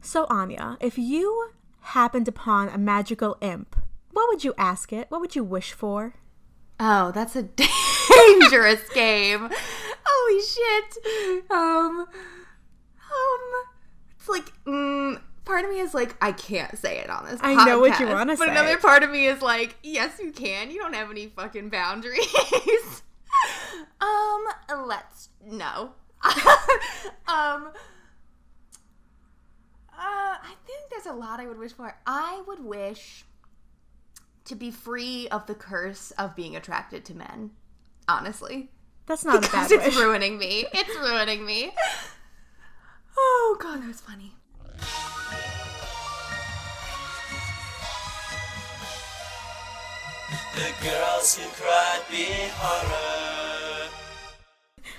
So, Aine, if you happened upon a magical imp, what would you ask it? What would you wish for? Oh, that's a dangerous game. Holy shit. Um, um, it's like, mm, part of me is like, I can't say it on this. I podcast, know what you wanna say, but another part of me is like, yes, you can. You don't have any fucking boundaries. um, let's no. um. Uh, I think there's a lot I would wish for. I would wish to be free of the curse of being attracted to men. Honestly, That's not a because bad it's wish. ruining me. It's ruining me. Oh god, that was funny. The girls who cried be horror.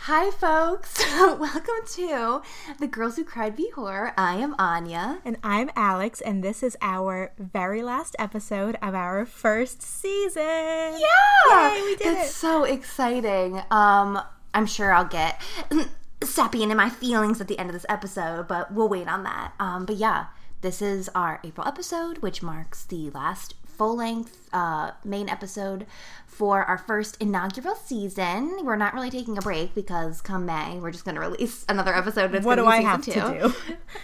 Hi, folks. Welcome to the Girls Who Cried B-Horror. I am Aine. And I'm Alex, and this is our very last episode of our first season. Yeah, Yay, we did It's it. so exciting. Um, I'm sure I'll get sappy into my feelings at the end of this episode, but we'll wait on that. Um, but yeah, this is our April episode, which marks the last full length uh, main episode for our first inaugural season. We're not really taking a break because come May, we're just going to release another episode. What do I have season to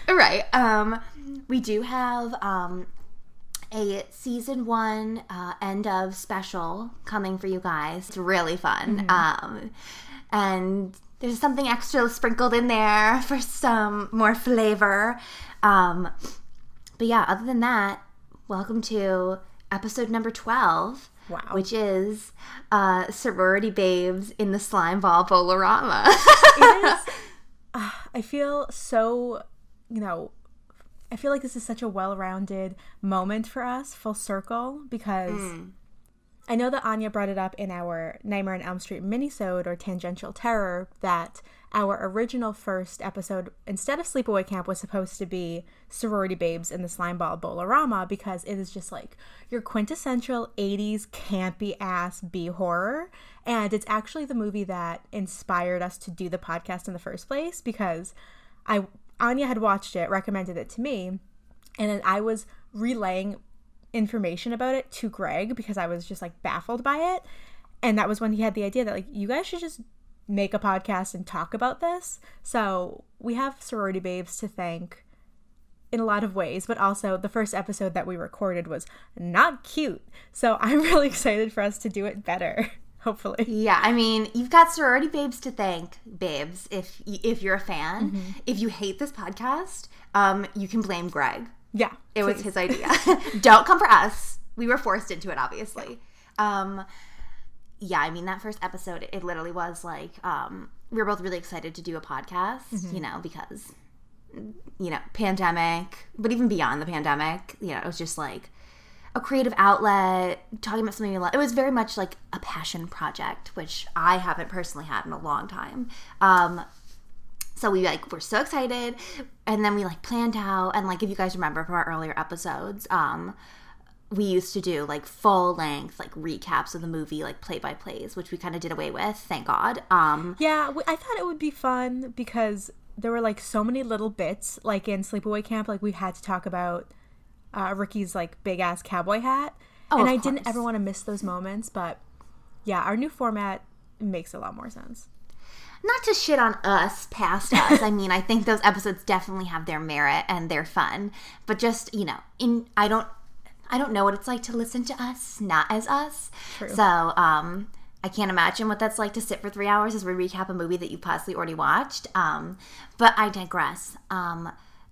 do? right. Um, we do have um, a season one uh, end of special coming for you guys. It's really fun. Um, and there's something extra sprinkled in there for some more flavor. Um, but yeah, other than that, welcome to episode number 12. Wow. Which is uh, sorority babes in the slime ball Bowl-O-Rama. I feel so, you know, I feel like this is such a well-rounded moment for us, full circle, because I know that Aine brought it up in our Nightmare on Elm Street minisode or Tangential Terror that our original first episode, instead of Sleepaway Camp, was supposed to be Sorority Babes in the Slimeball Bowl-O-Rama because it is just like your quintessential 80s campy ass B horror. And it's actually the movie that inspired us to do the podcast in the first place because I Aine had watched it, recommended it to me, and then I was relaying information about it to Greg because I was just like baffled by it. And that was when he had the idea that like you guys should just make a podcast and talk about this. So we have sorority babes to thank in a lot of ways, but also the first episode that we recorded was not cute. So I'm really excited for us to do it better, hopefully. Yeah, I mean, you've got sorority babes to thank, babes. If if you're a fan, Mm-hmm. if you hate this podcast, um, you can blame Greg. Yeah. It was his idea. Don't come for us. We were forced into it, obviously. Um, yeah, I mean, that first episode, it literally was like um, we were both really excited to do a podcast, Mm-hmm. you know, because you know, pandemic, but even beyond the pandemic, you know, it was just like a creative outlet, talking about something you love. It was very much like a passion project, which I haven't personally had in a long time. Um, so we like were so excited, and then we like planned out, and like if you guys remember from our earlier episodes, um, we used to do like full length like recaps of the movie, like play by plays, which we kind of did away with, thank God. Um, Yeah, i thought it would be fun because there were like so many little bits. Like in Sleepaway Camp, like we had to talk about uh, Ricky's like big ass cowboy hat, Oh, and I didn't ever want to miss those moments. But yeah, our new format makes a lot more sense. not to shit on us past us i mean i think those episodes definitely have their merit and they're fun but just you know in i don't i don't know what it's like to listen to us not as us True. so um I can't imagine what that's like to sit for three hours as we recap a movie that you possibly already watched. Um, but I digress. Um,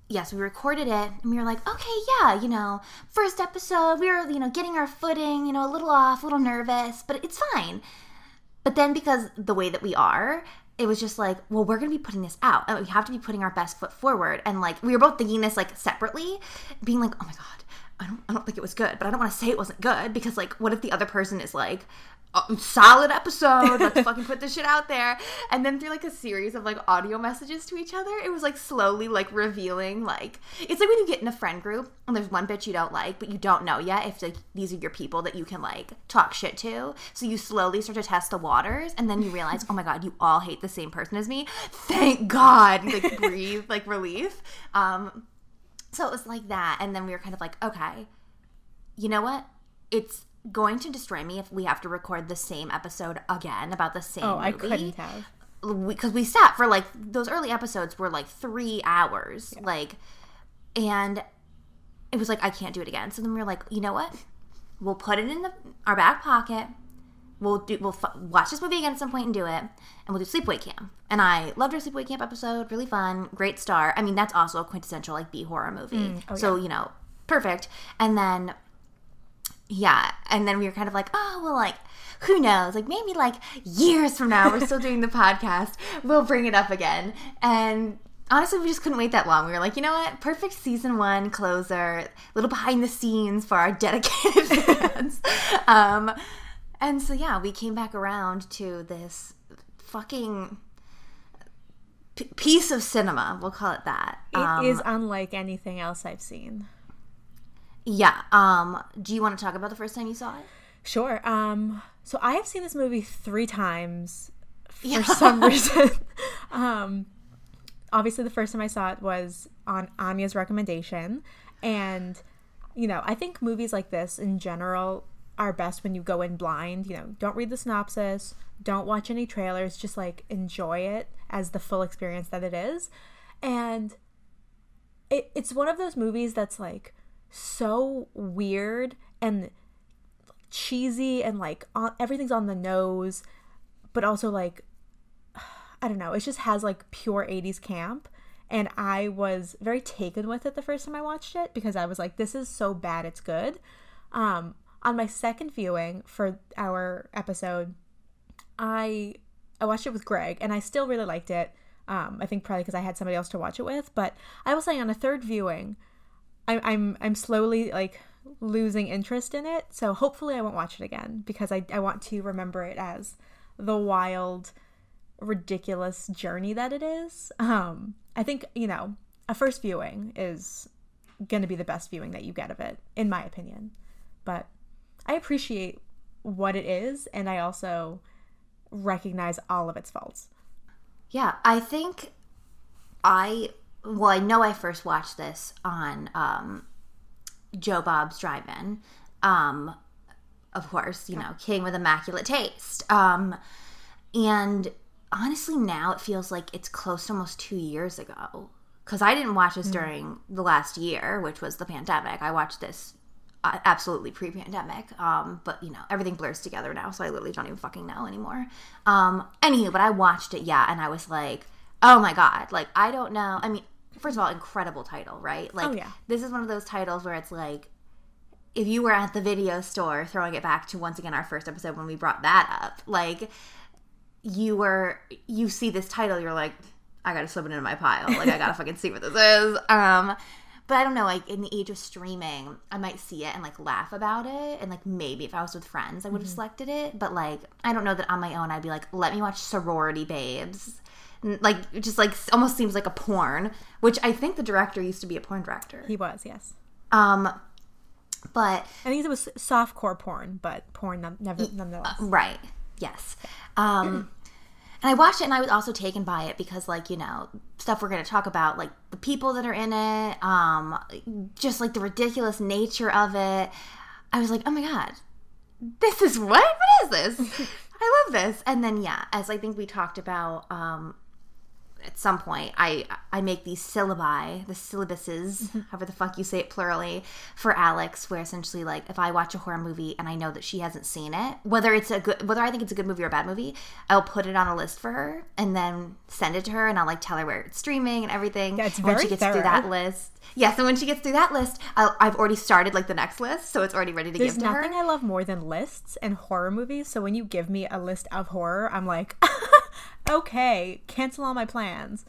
yes, we recorded it and we were like, okay, yeah, you know, first episode, we were, you know, getting our footing, you know, a little off, a little nervous, but it's fine. But then because the way that we are, it was just like, well, we're gonna be putting this out. And we have to be putting our best foot forward. And like we were both thinking this like separately, being like, oh my god, I don't I don't think it was good, but I don't want to say it wasn't good because like what if the other person is like "Oh, solid episode, let's fucking put this shit out there. And then through like a series of like audio messages to each other, it was like slowly like revealing like it's like when you get in a friend group and there's one bitch you don't like, but you don't know yet if like these are your people that you can like talk shit to. So you slowly start to test the waters and then you realize, oh my god, you all hate the same person as me. Thank God. You, like breathe like relief. Um So it was like that. And then we were kind of like, okay, you know what? It's going to destroy me if we have to record the same episode again about the same Oh, I couldn't have. because we, sat for like those early episodes were like three hours like and it was like i can't do it again so then we were like you know what we'll put it in the, our back pocket we'll do we'll f- watch this movie again at some point and do it and we'll do sleepaway camp. And i loved our sleepaway camp episode really fun great star. I mean that's also a quintessential like b horror movie oh, so you know perfect. And then yeah and then we were kind of like oh well like who knows? Like maybe like years from now we're still doing the podcast. We'll bring it up again. And honestly we just couldn't wait that long. We were like you know what? Perfect season one closer little behind the scenes for our dedicated fans. Um and so yeah we came back around to this fucking p- piece of cinema we'll call it that It is Um, unlike anything else I've seen. yeah um do you want to talk about the first time you saw it Sure. Um, so I have seen this movie three times for some reason. um, obviously, the first time I saw it was on Aine's recommendation, and you know, I think movies like this in general are best when you go in blind. You know, don't read the synopsis, don't watch any trailers, just like enjoy it as the full experience that it is, and it, it's one of those movies that's like so weird and cheesy and like on, everything's on the nose, but also like I don't know, it just has like pure 80s camp. And I was very taken with it the first time I watched it because I was like, this is so bad, it's good. Um, on my second viewing for our episode, I I watched it with Greg and I still really liked it. Um, I think probably because I had somebody else to watch it with. But I will say on a third viewing, I, I'm I'm slowly like losing interest in it. So hopefully I won't watch it again because I I want to remember it as the wild, ridiculous journey that it is. Um, I think you know a first viewing is going to be the best viewing that you get of it, in my opinion. But I appreciate what it is, and I also recognize all of its faults. Yeah, I think I well, I know I first watched this on um, Joe Bob's Drive-In. Um, of course, you know, King with immaculate taste. Um, and honestly, now it feels like it's close to almost two years ago because I didn't watch this during the last year, which was the pandemic. I watched this absolutely pre-pandemic um but you know everything blurs together now so i literally don't even fucking know anymore. Um anywho but i watched it yeah and i was like oh my god like i don't know i mean first of all incredible title right? Like Oh, yeah. this is one of those titles where it's like if you were at the video store throwing it back to once again our first episode when we brought that up like you were you see this title you're like i gotta slip it into my pile like i gotta fucking see what this is. Um but i don't know like in the age of streaming i might see it and like laugh about it and like maybe if i was with friends i would have selected it but like i don't know that on my own i'd be like let me watch sorority babes like just like almost seems like a porn which i think the director used to be a porn director He was, yes. um but I think it was softcore porn, but porn none, never, nonetheless. Right. Yes. Um, and I watched it and I was also taken by it because, like, you know, stuff we're going to talk about, like the people that are in it, um, just like the ridiculous nature of it. I was like, oh my God, this is what? What is this? I love this. And then, yeah, as I think we talked about, um, at some point I I make these syllabi, the syllabuses, mm-hmm. however the fuck you say it plurally, for Alex, where essentially like if I watch a horror movie and I know that she hasn't seen it, whether it's a good whether I think it's a good movie or a bad movie, I'll put it on a list for her and then send it to her and I'll like tell her where it's streaming and everything. Yeah, it's And when she very gets through that thorough. list. Yeah, so when she gets through that list, I'll, I've already started like the next list, so it's already ready to There's give to her. nothing I love more than lists and horror movies. So when you give me a list of horror, I'm like, okay, cancel all my plans.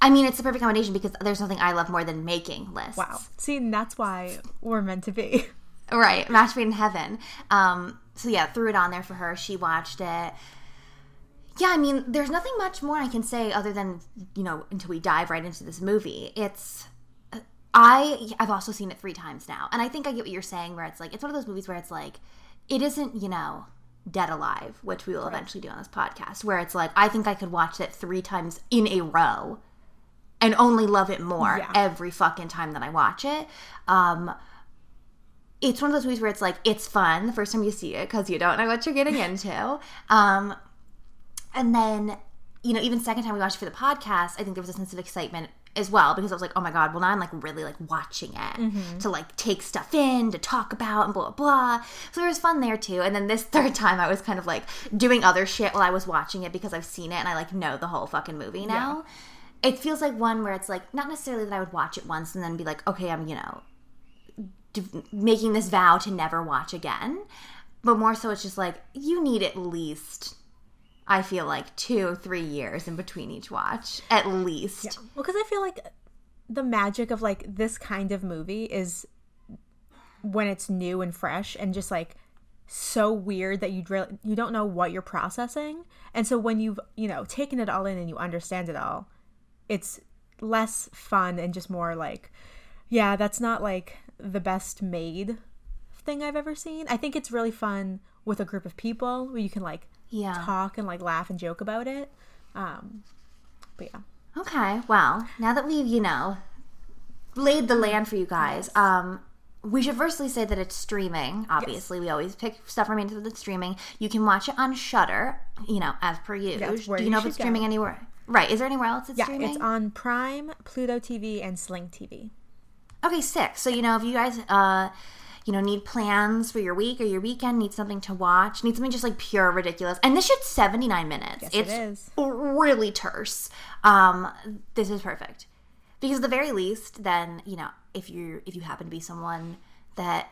I mean, it's the perfect combination because there's nothing I love more than making lists. Wow. See, and that's why we're meant to be. Right, Match Made in Heaven. Um, so yeah, threw it on there for her. She watched it. Yeah, I mean, there's nothing much more I can say other than you know until we dive right into this movie. It's I I've also seen it three times now, and I think I get what you're saying. Where it's like it's one of those movies where it's like it isn't you know Dead Alive, which we will eventually do on this podcast. Where it's like I think I could watch it three times in a row and only love it more Yeah. every fucking time that I watch it. Um, it's one of those movies where it's like it's fun the first time you see it because you don't know what you're getting into. Um, and then, you know, even second time we watched it for the podcast, I think there was a sense of excitement as well because I was like, oh my god, well now I'm like really like watching it mm-hmm. to like take stuff in, to talk about and blah blah blah. So there was fun there too. And then this third time I was kind of like doing other shit while I was watching it because I've seen it and I like know the whole fucking movie now. It feels like one where it's like not necessarily that I would watch it once and then be like, okay, I'm you know d- making this vow to never watch again, but more so it's just like you need at least. I feel like two, three years in between each watch, at least. Well, because I feel like the magic of like this kind of movie is when it's new and fresh and just like so weird that you really you don't know what you're processing, and so when you've you know taken it all in and you understand it all, it's less fun and just more like, yeah, that's not like the best made thing I've ever seen. I think it's really fun with a group of people where you can like Yeah. talk and like laugh and joke about it. Um, but yeah. Okay, well, now that we've, you know, laid the land for you guys, um, we should firstly say that it's streaming. Obviously, we always pick stuff from into the streaming. You can watch it on Shudder, you know, as per usual. Where Do you know if it's streaming go. anywhere? Right. Is there anywhere else it's streaming? Yeah, streaming? it's on Prime, Pluto TV, and Sling TV. Okay, sick. So you know, if you guys, uh, you know, need plans for your week or your weekend, need something to watch, need something just like pure ridiculous, and this shit's seventy nine minutes. Yes, it it's really terse. Um, this is perfect because at the very least, then you know, if you if you happen to be someone that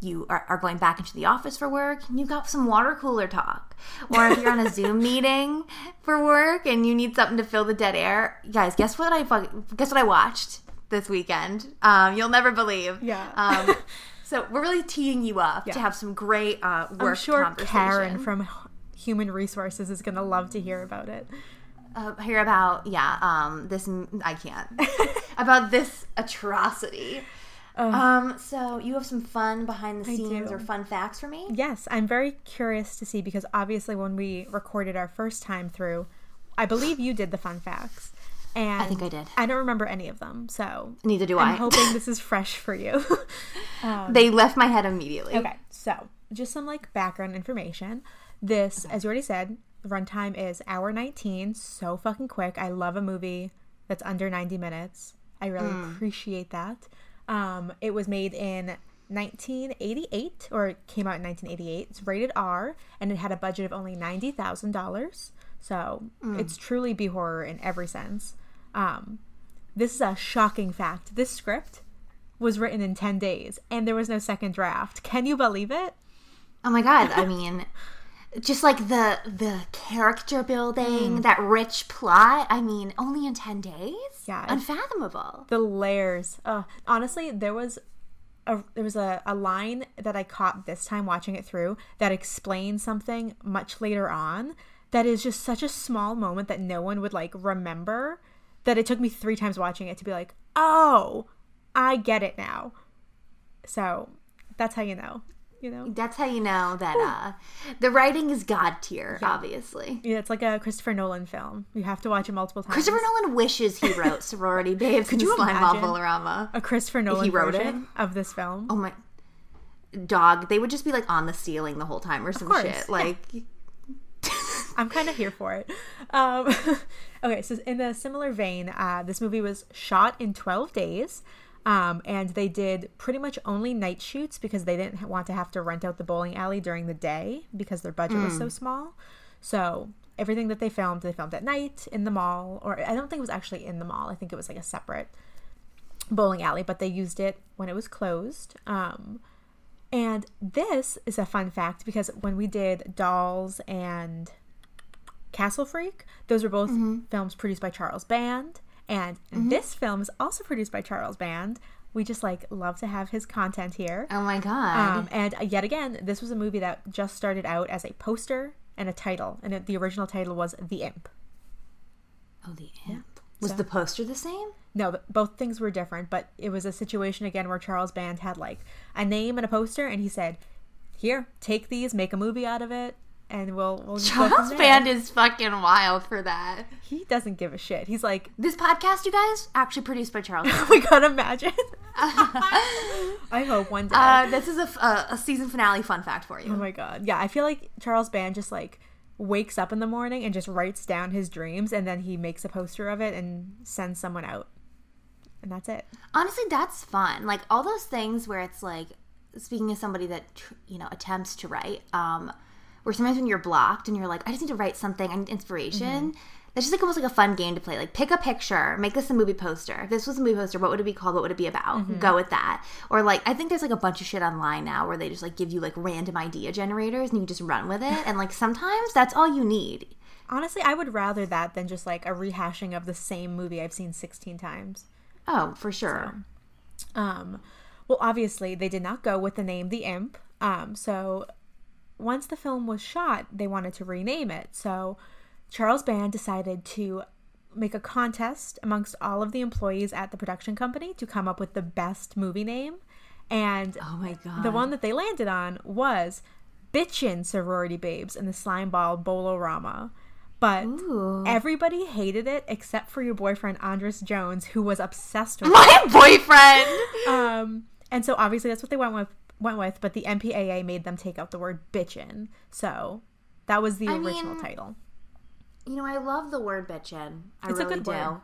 you are, are going back into the office for work, and you've got some water cooler talk. Or if you're on a Zoom meeting for work and you need something to fill the dead air, guys, guess what I guess what I watched this weekend? Um, you'll never believe. Yeah. Um, so we're really teeing you up to have some great uh, work I'm sure conversation. Karen from Human Resources is gonna love to hear about it. uh, hear about yeah um this I can't about this atrocity. Um, so you have some fun behind the scenes or fun facts for me? Yes, I'm very curious to see because obviously when we recorded our first time through, I believe you did the fun facts. And I think I did. I don't remember any of them, so Neither do I'm I. hoping this is fresh for you. Um, they left my head immediately. Okay, so just some like background information. This, as you already said, runtime is hour 19, so fucking quick. I love a movie that's under 90 minutes. I really mm. appreciate that. Um, it was made in 1988, or it came out in 1988. It's rated R, and it had a budget of only $90,000. So mm. it's truly B horror in every sense. Um, this is a shocking fact. This script was written in 10 days, and there was no second draft. Can you believe it? Oh my god! I mean, just like the the character building, that rich plot. I mean, only in ten days. Yeah, unfathomable. the layers. Uh, honestly, there was a there was a, a line that I caught this time watching it through that explained something much later on that is just such a small moment that no one would like remember that it took me three times watching it to be like, oh, I get it now. So that's how you know. You know? That's how you know that uh, the writing is god tier. Obviously, Yeah, it's like a Christopher Nolan film. You have to watch it multiple times. Christopher Nolan wishes he wrote Sorority Babes Could you Slime imagine? A Christopher Nolan He wrote version of this film. Oh my dog! They would just be like on the ceiling the whole time or some shit. yeah. I'm kind of here for it. Um, okay, so in a similar vein, uh, this movie was shot in 12 days. Um, and they did pretty much only night shoots because they didn't want to have to rent out the bowling alley during the day because their budget was so small. So everything that they filmed, they filmed at night in the mall, or I don't think it was actually in the mall. I think it was like a separate bowling alley, but they used it when it was closed. Um, and this is a fun fact because when we did Dolls and Castle Freak, those were both mm-hmm. films produced by Charles Band. And mm-hmm. this film is also produced by Charles Band. We just like love to have his content here. oh my god! Um, and uh, yet again, this was a movie that just started out as a poster and a title. And it, the original title was The Imp. oh, the imp. Was So- the poster the same? No, both things were different, but it was a situation again where Charles Band had like a name and a poster, and he said, "Here, take these, make a movie out of it." And we'll we'll Charles. Band is fucking wild for that. He doesn't give a shit. He's like, This podcast, you guys, actually produced by Charles. We gotta imagine. I hope one day. uh, this is a season finale fun fact for you. oh my god. Yeah, I feel like Charles Band just like wakes up in the morning and just writes down his dreams and then he makes a poster of it and sends someone out. And that's it. Honestly, that's fun. Like all those things where it's like, speaking of somebody that tr- you know attempts to write, um, where sometimes when you're blocked and you're like, I just need to write something, I need inspiration. That's just like almost like a fun game to play. Like pick a picture, make this a movie poster. If this was a movie poster, what would it be called? What would it be about? Go with that. Or like I think there's like a bunch of shit online now where they just like give you like random idea generators and you just run with it. And like sometimes that's all you need. Honestly, I would rather that than just like a rehashing of the same movie I've seen 16 times. Oh, for sure. Um, well, obviously, they did not go with the name The Imp. Um, so once the film was shot, they wanted to rename it. So Charles Band decided to make a contest amongst all of the employees at the production company to come up with the best movie name. And Oh my god. the one that they landed on was Bitchin' Sorority Babes in the Slime Ball Bowl-O-Rama. But Ooh. everybody hated it except for your boyfriend Andras Jones, who was obsessed with it. my boyfriend. Um, and so obviously that's what they went with. Went with, but the MPAA made them take out the word "bitchin." So that was the I original mean, title. You know, I love the word bitchin'. I It's a really good do. word.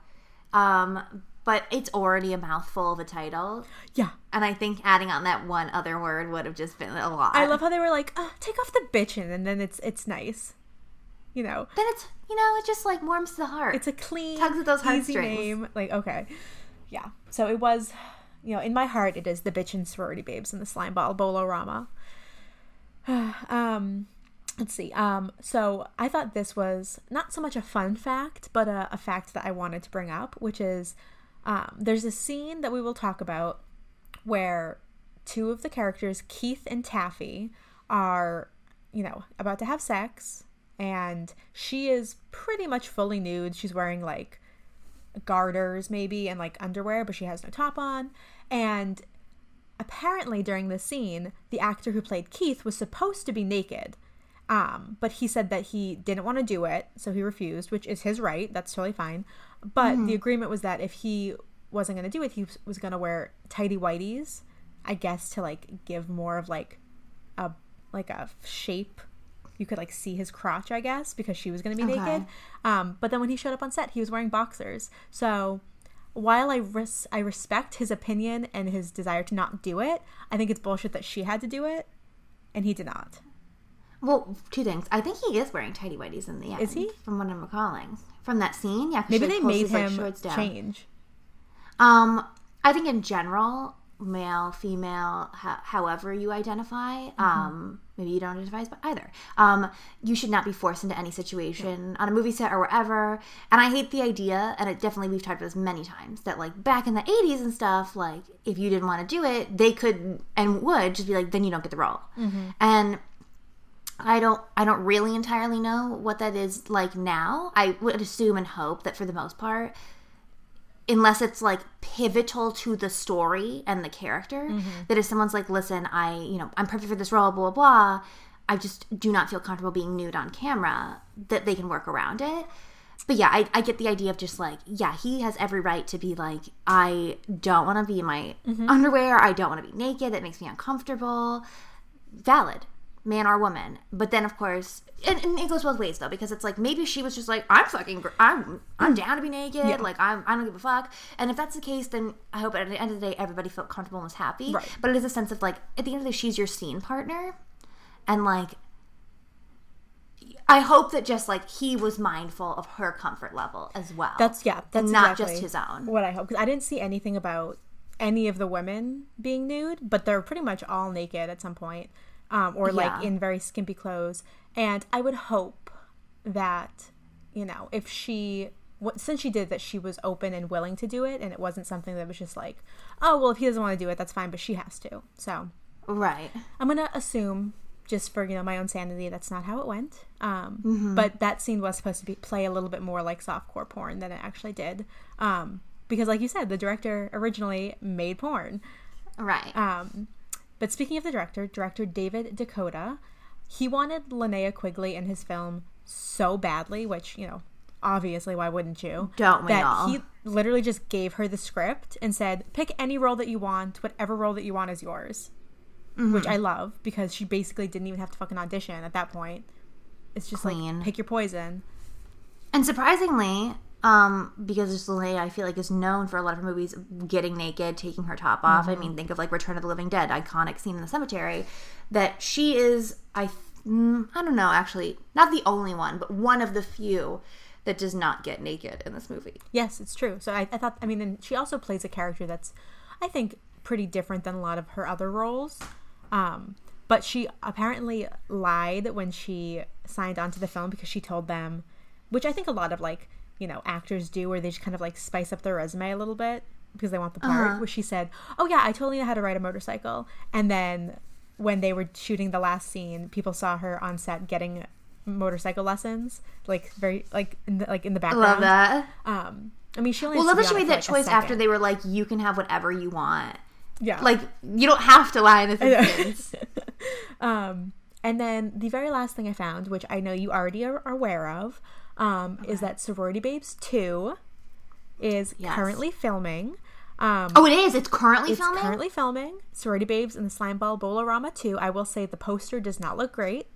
Um, but it's already a mouthful of a title. Yeah, And I think adding on that one other word would have just been a lot. I love how they were like, oh, "Take off the bitchin," and then it's it's nice. You know, Then it's, you know, it just like warms the heart. it's a clean, Tugs at those heartstrings. name. Like okay, yeah. So it was, you know, in my heart, it is the bitchin' sorority babes and the slime ball Bowl-O-Rama. um, let's see. Um, so I thought this was not so much a fun fact, but a, a fact that I wanted to bring up, which is um, there's a scene that we will talk about where two of the characters, Keith and Taffy, are, you know, about to have sex, and she is pretty much fully nude. She's wearing like garters, maybe, and like underwear, but she has no top on. And apparently, during the scene, the actor who played Keith was supposed to be naked. Um, but he said that he didn't want to do it, so he refused, which is his right. That's totally fine. But the agreement was that if he wasn't going to do it, he was going to wear tidy whities, I guess, to like give more of like a like a shape. You could like see his crotch, I guess, because she was going to be Okay. naked. Um, but then when he showed up on set, he was wearing boxers. So while I res- I respect his opinion and his desire to not do it, I think it's bullshit that she had to do it, and he did not. well, two things. I think he is wearing tidy whities in the end. Is he? From what I'm recalling. From that scene? yeah. Maybe they made his, him down. change. Um, I think in general, male, female, ho- however you identify, um, maybe you don't identify as either. Um, you should not be forced into any situation on a movie set or wherever. And I hate the idea, and it definitely we've talked about this many times that like back in the '80s and stuff, like if you didn't want to do it, they could and would just be like, then you don't get the role. And I don't I don't really entirely know what that is like now. I would assume and hope that for the most part unless it's like pivotal to the story and the character mm-hmm. that if someone's like listen i you know i'm perfect for this role blah blah blah i just do not feel comfortable being nude on camera that they can work around it. But yeah i, I get the idea of just like yeah he has every right to be like i don't want to be in my mm-hmm. underwear. I don't want to be naked. That makes me uncomfortable. Valid man or woman. But then of course and, and it goes both ways though because it's like maybe she was just like i'm fucking gr- i'm i'm down to be naked. Like i'm i don't give a fuck. And if that's the case then i hope at the end of the day everybody felt comfortable and was happy. Right. but it is a sense of like at the end of the day she's your scene partner. And like i hope that just like he was mindful of her comfort level as well. That's yeah. That's not exactly just his own. What I hope because I didn't see anything about any of the women being nude, but they're pretty much all naked at some point, um, or like Yeah. in very skimpy clothes. And I would hope that you know if she. Since she did that, she was open and willing to do it, and it wasn't something that was just like, "Oh, well, if he doesn't want to do it, that's fine," but she has to. So right I'm gonna assume, just for you know my own sanity, that's not how it went. Um, Mm-hmm. But that scene was supposed to be play a little bit more like softcore porn than it actually did, um, because like you said, the director originally made porn. right Um, but speaking of the director, director David DeCoteau, he wanted Linnea Quigley in his film so badly, which, you know, obviously, why wouldn't you? Don't we that all? he literally just gave her the script and said, pick any role that you want, whatever role that you want is yours. Mm-hmm. Which I love because she basically didn't even have to fucking audition at that point. It's just Clean. like, pick your poison. And surprisingly, um, because Linnea, I feel like, is known for a lot of her movies getting naked, taking her top off. I mean, think of like Return of the Living Dead, iconic scene in the cemetery. That she is, I, mm, I don't know, actually, not the only one, but one of the few that does not get naked in this movie. Yes, it's true. So I, I thought, I mean, and she also plays a character that's, I think, pretty different than a lot of her other roles. Um, but she apparently lied when she signed on to the film because she told them, which I think a lot of like, you know, actors do, where they just kind of like spice up their resume a little bit because they want the part. Where she said, "Oh yeah, I totally know how to ride a motorcycle," and then when they were shooting the last scene, people saw her on set getting motorcycle lessons, like very like in the, like in the background. Love that. Um, I mean, she only. Well, love that she made that like, choice after they were like, you can have whatever you want. Yeah. Like, you don't have to lie in this instance. um, and then the very last thing I found, which I know you already are aware of, um, is that Sorority Babes Two is Yes. currently filming. Um, oh, it is. It's currently it's filming. currently filming Sorority Babes and the Slime Ball Bowl-O-Rama 2. I will say the poster does not look great.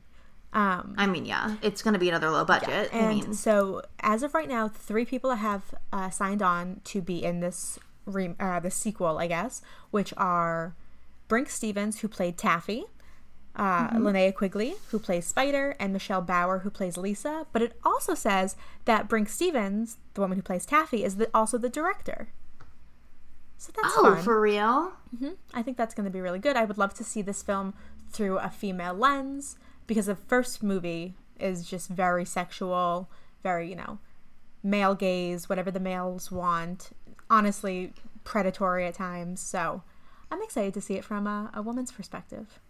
Um, I mean, yeah, it's going to be another low budget. I and mean, so as of right now, three people have uh, signed on to be in this re- uh, the sequel, I guess, which are Brinke Stevens, who played Taffy, uh, Linnea Quigley, who plays Spider, and Michelle Bauer, who plays Lisa. But it also says that Brinke Stevens, the woman who plays Taffy, is the, also the director. So that's oh, fun. for real? I think that's going to be really good. I would love to see this film through a female lens because the first movie is just very sexual, very, you know, male gaze, whatever the males want. Honestly, predatory at times. So I'm excited to see it from a, a woman's perspective.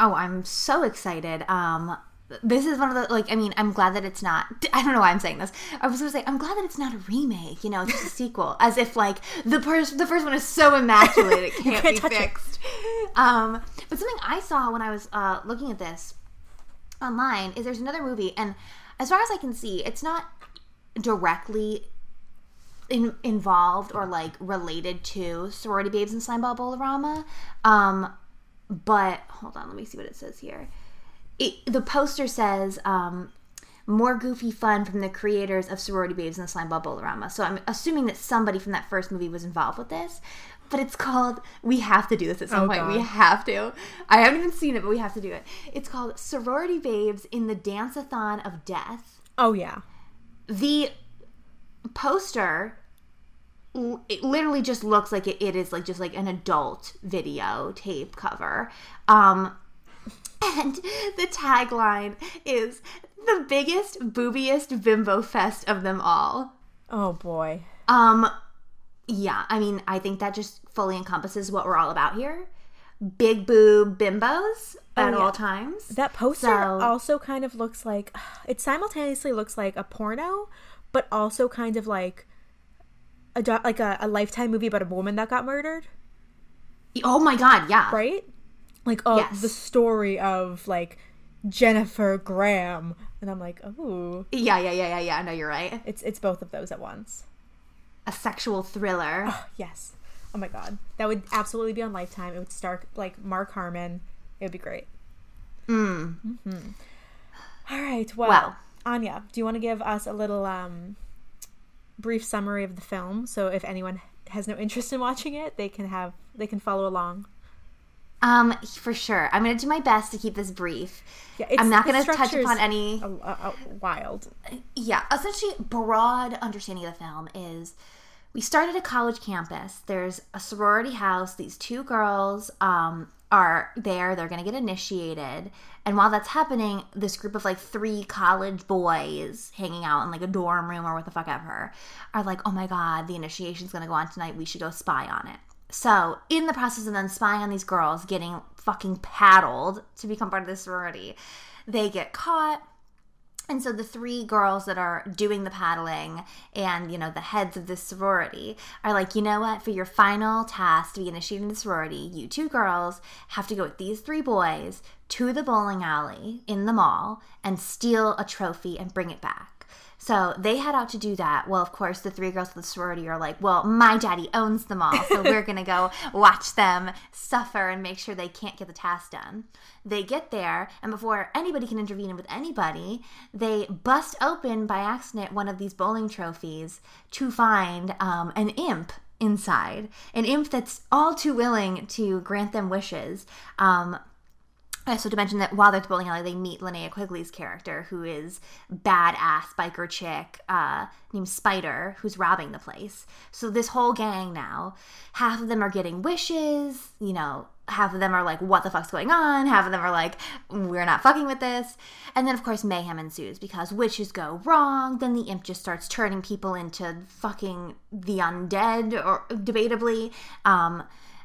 Oh, I'm so excited. Um, this is one of the like. I mean, I'm glad that it's not. I don't know why I'm saying this. I was gonna say I'm glad that it's not a remake. You know, it's just a sequel. As if like the first the first one is so immaculate it can't, can't be it. fixed. Um, but something I saw when I was uh, looking at this online is there's another movie, and as far as I can see, it's not directly in, involved or like related to sorority babes and slime ball Bowl-O-Rama um but hold on let me see what it says here. It, the poster says um more goofy fun from the creators of sorority babes and the slime ball Bowl-O-Rama so i'm assuming that somebody from that first movie was involved with this but it's called we have to do this at some Oh, point. We have to. I haven't even seen it but we have to do it. It's called sorority babes in the dance-a-thon of death. Oh, yeah. the poster it literally just looks like it, it is like just like an adult video tape cover um and the tagline is the biggest boobiest bimbo fest of them all Oh, boy. um yeah i mean i think that just fully encompasses what we're all about here big boob bimbos at yeah. all times That poster So- also kind of looks like it simultaneously looks like a porno, but also kind of like a do- like a, a lifetime movie about a woman that got murdered, oh my god yeah right? Like oh, Yes. the story of like Jennifer Graham, and I'm like, oh, yeah yeah yeah yeah yeah no you're right it's it's both of those at once. a sexual thriller Yes. Oh my god, that would absolutely be on Lifetime. It would start like Mark Harmon. It would be great. Mm. hmm All right. Well, Well. Aine, do you want to give us a little um, brief summary of the film? So if anyone has no interest in watching it, they can have they can follow along. Um, for sure. I'm gonna do my best to keep this brief. Yeah, I'm not gonna touch upon any. a- a- a- wild. Yeah, essentially, broad understanding of the film is we start at a college campus. There's a sorority house. These two girls um, are there. They're gonna get initiated, and while that's happening, this group of like three college boys hanging out in like a dorm room or what the fuck ever are like, "Oh my god, the initiation's gonna go on tonight. We should go spy on it." So, in the process of them spying on these girls, getting fucking paddled to become part of this sorority, they get caught And so the three girls that are doing the paddling and, you know, the heads of the sorority are like, you know what? For your final task to be initiated in the sorority, you two girls have to go with these three boys to the bowling alley in the mall and steal a trophy and bring it back. So they head out to do that. Well, of course, the three girls of the sorority are like, well, my daddy owns them all, so we're going to go watch them suffer and make sure they can't get the task done. They get there, and before anybody can intervene with anybody, they bust open by accident one of these bowling trophies to find um, an imp inside. An imp that's all too willing to grant them wishes. Um, so to mention that while they're at the bowling alley, they meet Linnea Quigley's character, who is badass biker chick uh, named Spider, who's robbing the place. So this whole gang now, half of them are getting wishes, you know, half of them are like, what the fuck's going on? Half of them are like, we're not fucking with this. And then, of course, mayhem ensues because wishes go wrong. Then the imp just starts turning people into fucking the undead, or debatably. Um,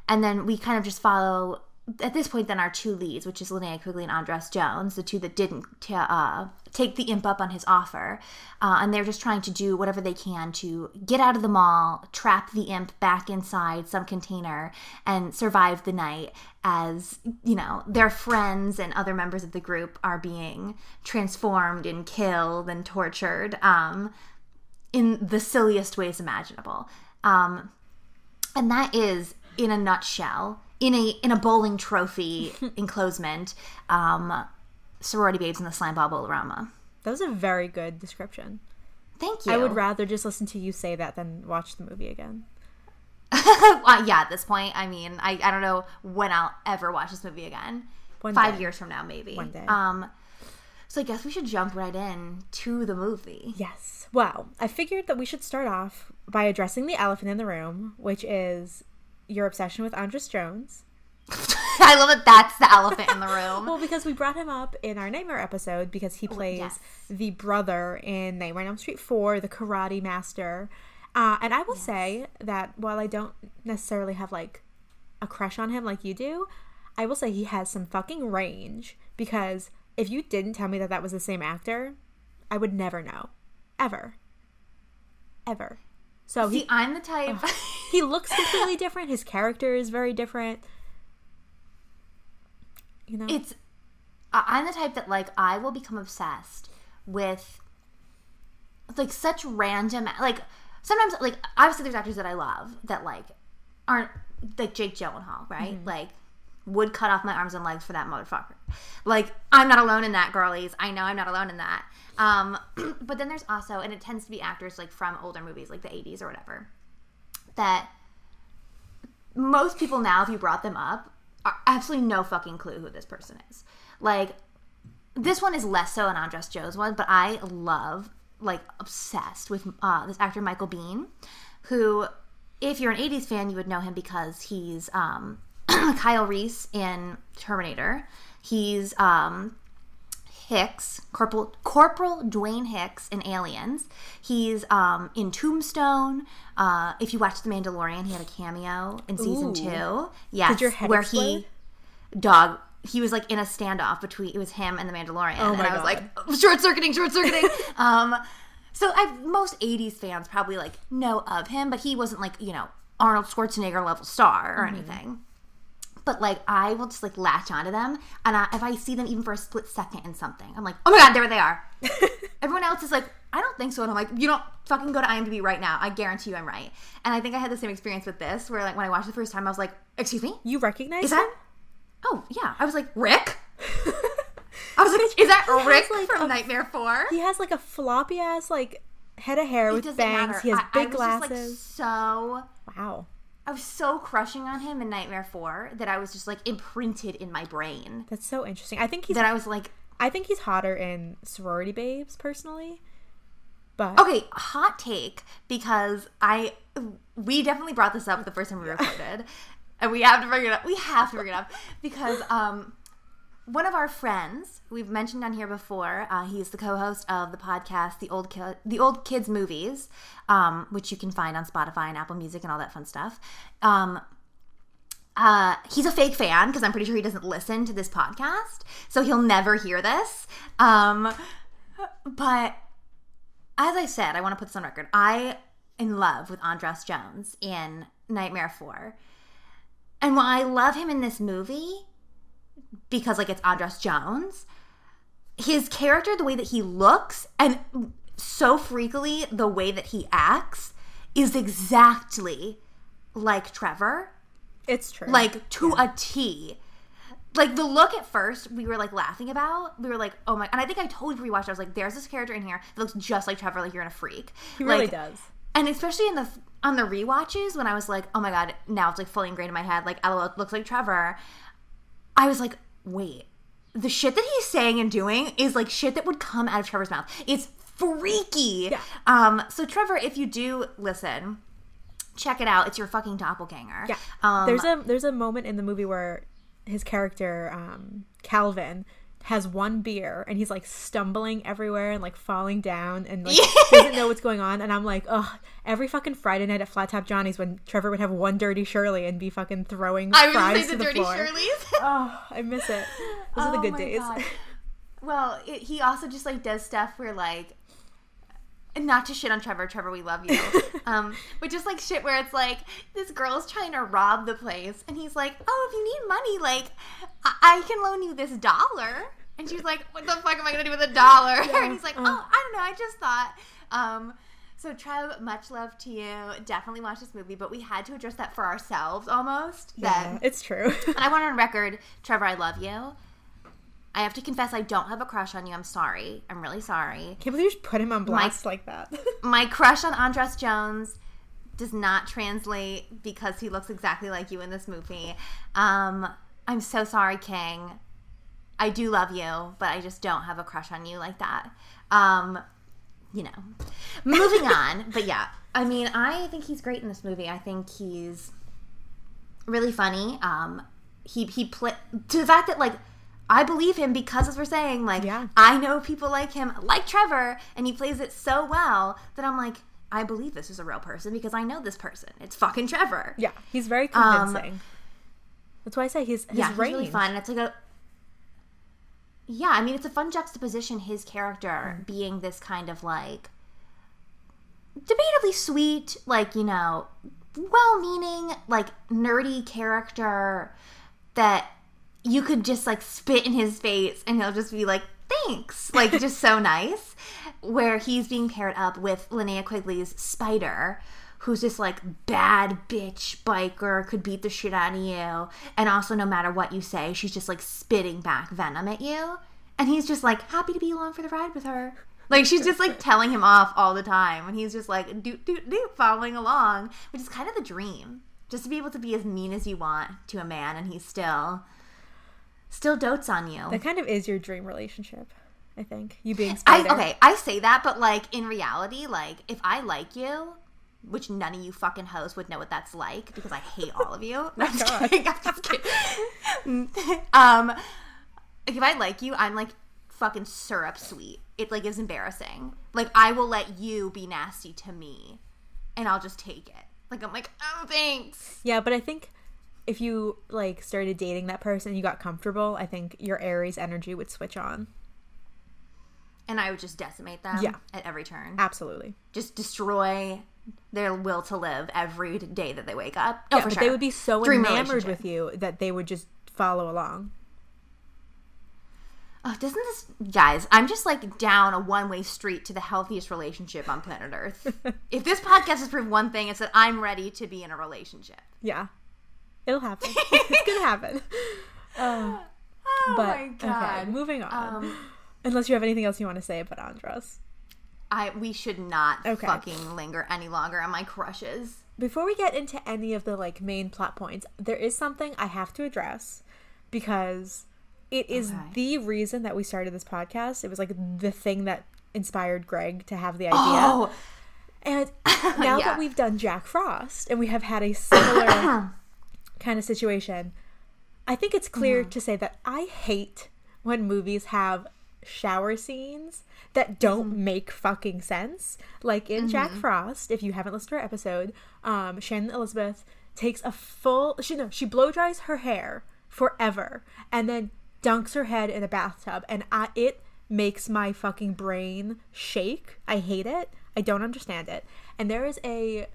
and then we kind of just follow at this point, then our two leads, which is Linnea Quigley and Andras Jones, the two that didn't t- uh, take the imp up on his offer, uh, and they're just trying to do whatever they can to get out of the mall, trap the imp back inside some container, and survive the night as you know their friends and other members of the group are being transformed and killed and tortured um, in the silliest ways imaginable. Um, and that is, in a nutshell in a in a bowling trophy enclosement, um, sorority babes in the slime ball Bowl-O-Rama. That was a very good description. Thank you. I would rather just listen to you say that than watch the movie again. uh, yeah, at this point, I mean, I, I don't know when I'll ever watch this movie again. One Five day. years from now, maybe. One day. Um, so I guess we should jump right in to the movie. Yes. Well, I figured that we should start off by addressing the elephant in the room, which is your obsession with Andras Jones. I love that that's the elephant in the room. Well, because we brought him up in our Nightmare episode because he plays yes. the brother in Nightmare on Elm Street 4, the karate master. Uh, and I will say that while I don't necessarily have like a crush on him like you do, I will say he has some fucking range because if you didn't tell me that that was the same actor, I would never know. Ever. Ever. So he I'm the type. Oh. he looks completely different. His character is very different. You know, it's I'm the type that like I will become obsessed with like such random like sometimes like obviously there's actors that I love that like aren't like Jake Gyllenhaal right mm-hmm. like would cut off my arms and legs for that motherfucker. Like I'm not alone in that girlies. I know I'm not alone in that. Um but then there's also and it tends to be actors like from older movies like the 80s or whatever that most people now, if you brought them up, are absolutely no fucking clue who this person is. Like, this one is less so an Andras Jones one, but I love, like, obsessed with uh, this actor Michael Biehn, who, if you're an 80s fan, you would know him because he's um, Kyle Reese in Terminator. He's um, Hicks, Corporal Corporal Dwayne Hicks in Aliens. He's um, in Tombstone. Uh, if you watch The Mandalorian, he had a cameo in season Ooh. two. Yes, Did your head where explode? he dog. He was like in a standoff between it was him and the Mandalorian, Oh and I was God. like short circuiting, short circuiting. um, so I most '80s fans probably like know of him, but he wasn't like you know Arnold Schwarzenegger level star or Mm-hmm. anything but like I will just like latch onto them, and I, if I see them even for a split second in something, I'm like, oh my god, there they are. Everyone else is like, I don't think so, and I'm like, you don't fucking go to IMDb right now. I guarantee you, I'm right. And I think I had the same experience with this, where like when I watched the first time, I was like, excuse me, you recognize is him? that? Oh yeah, I was like Rick. I was like, is that Rick like, from a- Nightmare Four? He has like a floppy ass like head of hair It with bangs. matter. He has I- big I was just, like, glasses. so wow, I was so crushing on him in Nightmare Four that I was just like imprinted in my brain. that's so interesting. I think he's That I was like, I think he's hotter in Sorority Babes personally. But Okay, hot take because I we definitely brought this up the first time we recorded, and we have to bring it up. We have to bring it up because um, one of our friends we've mentioned on here before. Uh, he's the co-host of the podcast, the old Ki- the old kids movies, um, which you can find on Spotify and Apple Music and all that fun stuff. Um, uh, he's a fake fan because I'm pretty sure he doesn't listen to this podcast, so he'll never hear this. Um, But as I said, I want to put this on record. I in love with Andras Jones in Nightmare 4. And while I love him in this movie, because like it's Andras Jones, his character, the way that he looks, and so freakily the way that he acts is exactly like Trevor. It's true. Like to a T. Like the look at first, we were like laughing about. We were like, "Oh my!" And I think I told you rewatched. I was like, "There's this character in here that looks just like Trevor. Like you're in a freak." he really does. and especially in the on the rewatches when I was like, oh my god, now it's like fully ingrained in my head. Like, LOL looks like Trevor. I was like, wait, the shit that he's saying and doing is like shit that would come out of Trevor's mouth. It's freaky. Yeah. Um. So Trevor, if you do listen, check it out. It's your fucking doppelganger. Yeah. Um. there's a there's a moment in the movie where his character um, Calvin has one beer and he's like stumbling everywhere and like falling down and like doesn't know what's going on and I'm like oh every fucking Friday night at Flat Top Johnny's when Trevor would have one dirty Shirley and be fucking throwing I fries say to the the dirty floor. Shirley's. Oh, I miss it. Those are the Oh good days. God. Well, it, he also just like does stuff where like, not to shit on Trevor. Trevor, we love you. um, but just like shit where it's like this girl's trying to rob the place, and he's like, "Oh, if you need money, like I, I can loan you this dollar." And she's like, "What the fuck am I gonna do with a dollar?" and he's like, "Oh, I don't know. I just thought." Um, so Trev, much love to you. Definitely watch this movie, but we had to address that for ourselves almost. Yeah, That it's true. and I want on record, Trevor, I love you. I have to confess, I don't have a crush on you. I'm sorry. I'm really sorry. Can't believe you just put him on blast like that. My crush on Andras Jones does not translate because he looks exactly like you in this movie. Um, I'm so sorry, King. I do love you, but I just don't have a crush on you like that. Um, you know. Moving on, but yeah, I mean, I think he's great in this movie. I think he's really funny. Um, he he play to the fact that like I believe him because as we're saying, like Yeah. I know people like him, like Trevor, and he plays it so well that I'm like, I believe this is a real person because I know this person. It's fucking Trevor. yeah, he's very Um, convincing. That's why I say he's his yeah, he's really fun. And it's like a yeah, I mean, it's a fun juxtaposition. His character mm. being this kind of like debatably sweet, like you know, well-meaning, like nerdy character that you could just like spit in his face and he'll just be like, "Thanks," like just so nice. Where he's being paired up with Linnea Quigley's Spider, who's this like bad bitch biker, could beat the shit out of you, and also no matter what you say, she's just like spitting back venom at you, and he's just like happy to be along for the ride with her. Like she's just like telling him off all the time, and he's just like doot doot doot following along, which is kind of the dream, just to be able to be as mean as you want to a man, and he still, still dotes on you. That kind of is your dream relationship. I think you being I, okay, I say that, but like in reality, like if I like you, which none of you fucking hoes would know what that's like because I hate all of you. No, I'm just kidding. I'm just kidding. um, if I like you, I'm like fucking syrup sweet. It like is embarrassing. Like I will let you be nasty to me, and I'll just take it. Like I'm like, oh thanks. Yeah, but I think if you like started dating that person, you got comfortable. I think your Aries energy would switch on. And I would just decimate them Yeah. at every turn. Absolutely. Just destroy their will to live every day that they wake up. Oh, yeah, for but sure. they would be so Dream enamored with you that they would just follow along. Oh, doesn't this, guys? I'm just like down a one way street to the healthiest relationship on planet Earth. if this podcast has proved one thing, it's that I'm ready to be in a relationship. Yeah, it'll happen. it's gonna happen. Uh, Oh but my god! okay, moving on. Um, Unless you have anything else you want to say about Andras. I we should not Okay. fucking linger any longer on my crushes. Before we get into any of the like main plot points, there is something I have to address because it is Okay. the reason that we started this podcast. It was like the thing that inspired Greg to have the idea. Oh, And now Yeah. that we've done Jack Frost and we have had a similar kind of situation, I think it's clear Mm-hmm. to say that I hate when movies have shower scenes that don't Mm-hmm. make fucking sense. Like in Jack Frost, if you haven't listened to our episode, um, Shannon Elizabeth takes a full she no, she blow dries her hair forever and then dunks her head in a bathtub and I it makes my fucking brain shake. I hate it. I don't understand it. And there is a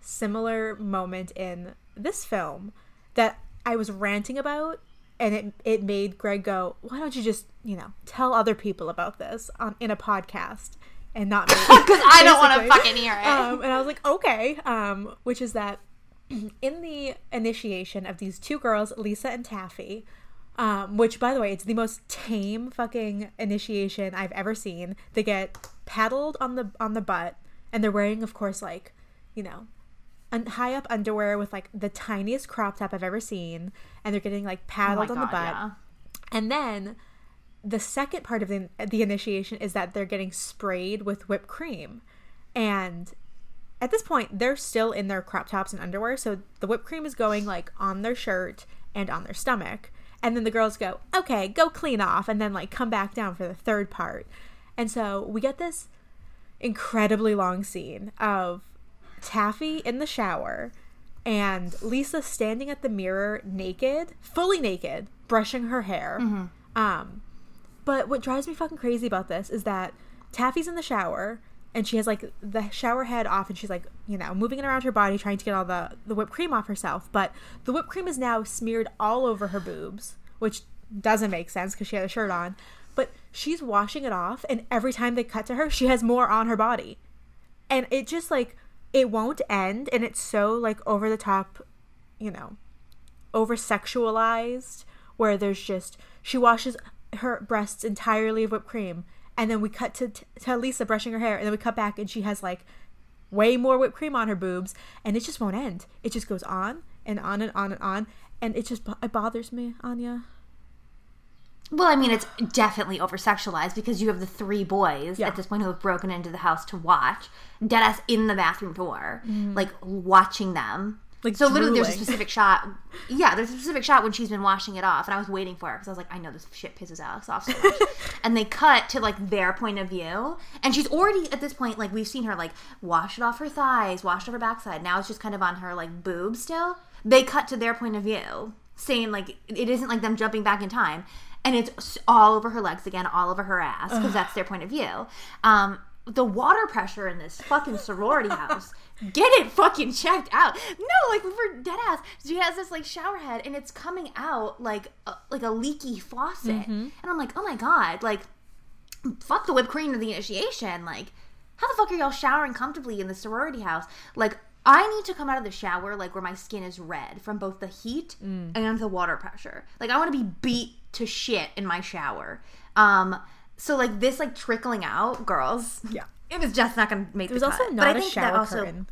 similar moment in this film that I was ranting about and it it made Greg go, "Why don't you just, you know, tell other people about this on in a podcast and not me?" Because I don't want to fucking hear it. Um, and I was like, okay. Um, which is that in the initiation of these two girls, Lisa and Taffy, um, which by the way, it's the most tame fucking initiation I've ever seen. They get paddled on the on the butt, and they're wearing, of course, like you know, un- high up underwear with like the tiniest crop top I've ever seen, and they're getting like Oh paddled on the butt. yeah. And then the second part of the, the initiation is that they're getting sprayed with whipped cream. And at this point, they're still in their crop tops and underwear. So the whipped cream is going like on their shirt and on their stomach. And then the girls go, okay, go clean off. And then like come back down for the third part. And so we get this incredibly long scene of Taffy in the shower and Lisa standing at the mirror naked, fully naked, brushing her hair. Um, but what drives me fucking crazy about this is that Taffy's in the shower and she has like the shower head off and she's like, you know, moving it around her body trying to get all the, the whipped cream off herself. But the whipped cream is now smeared all over her boobs, which doesn't make sense because she had a shirt on. But she's washing it off and every time they cut to her, she has more on her body and it just like it won't end and it's so like over the top you know over sexualized where there's just she washes her breasts entirely of whipped cream and then we cut to, to lisa brushing her hair and then we cut back and she has like way more whipped cream on her boobs and it just won't end. It just goes on and on and on and on and it just it bothers me anya Well, I mean, it's definitely over sexualized because you have the three boys Yeah. at this point who have broken into the house to watch, deadass in the bathroom door, Mm-hmm. like watching them. Like so literally, there's a specific shot. Yeah, there's a specific shot when she's been washing it off, and I was waiting for it because I was like, I know this shit pisses Alex off so much. and they cut to like their point of view, and she's already at this point like we've seen her like wash it off her thighs, wash it off her backside. Now it's just kind of on her like boob still. They cut to their point of view, saying like it isn't like them jumping back in time, and it's all over her legs again, all over her ass because that's their point of view. Um, the water pressure in this fucking sorority house. Get it fucking checked out. No, like for dead ass, she has this like shower head and it's coming out like a, like a leaky faucet, and I'm like, oh my god, like fuck the whipped cream of the initiation. Like, how the fuck are y'all showering comfortably in the sorority house? Like, I need to come out of the shower like where my skin is red from both the heat and the water pressure. Like, I want to be beat to shit in my shower. Um, so like this like trickling out, girls. Yeah. It was just not gonna make it was the also cut. not but I a think shower that also curtain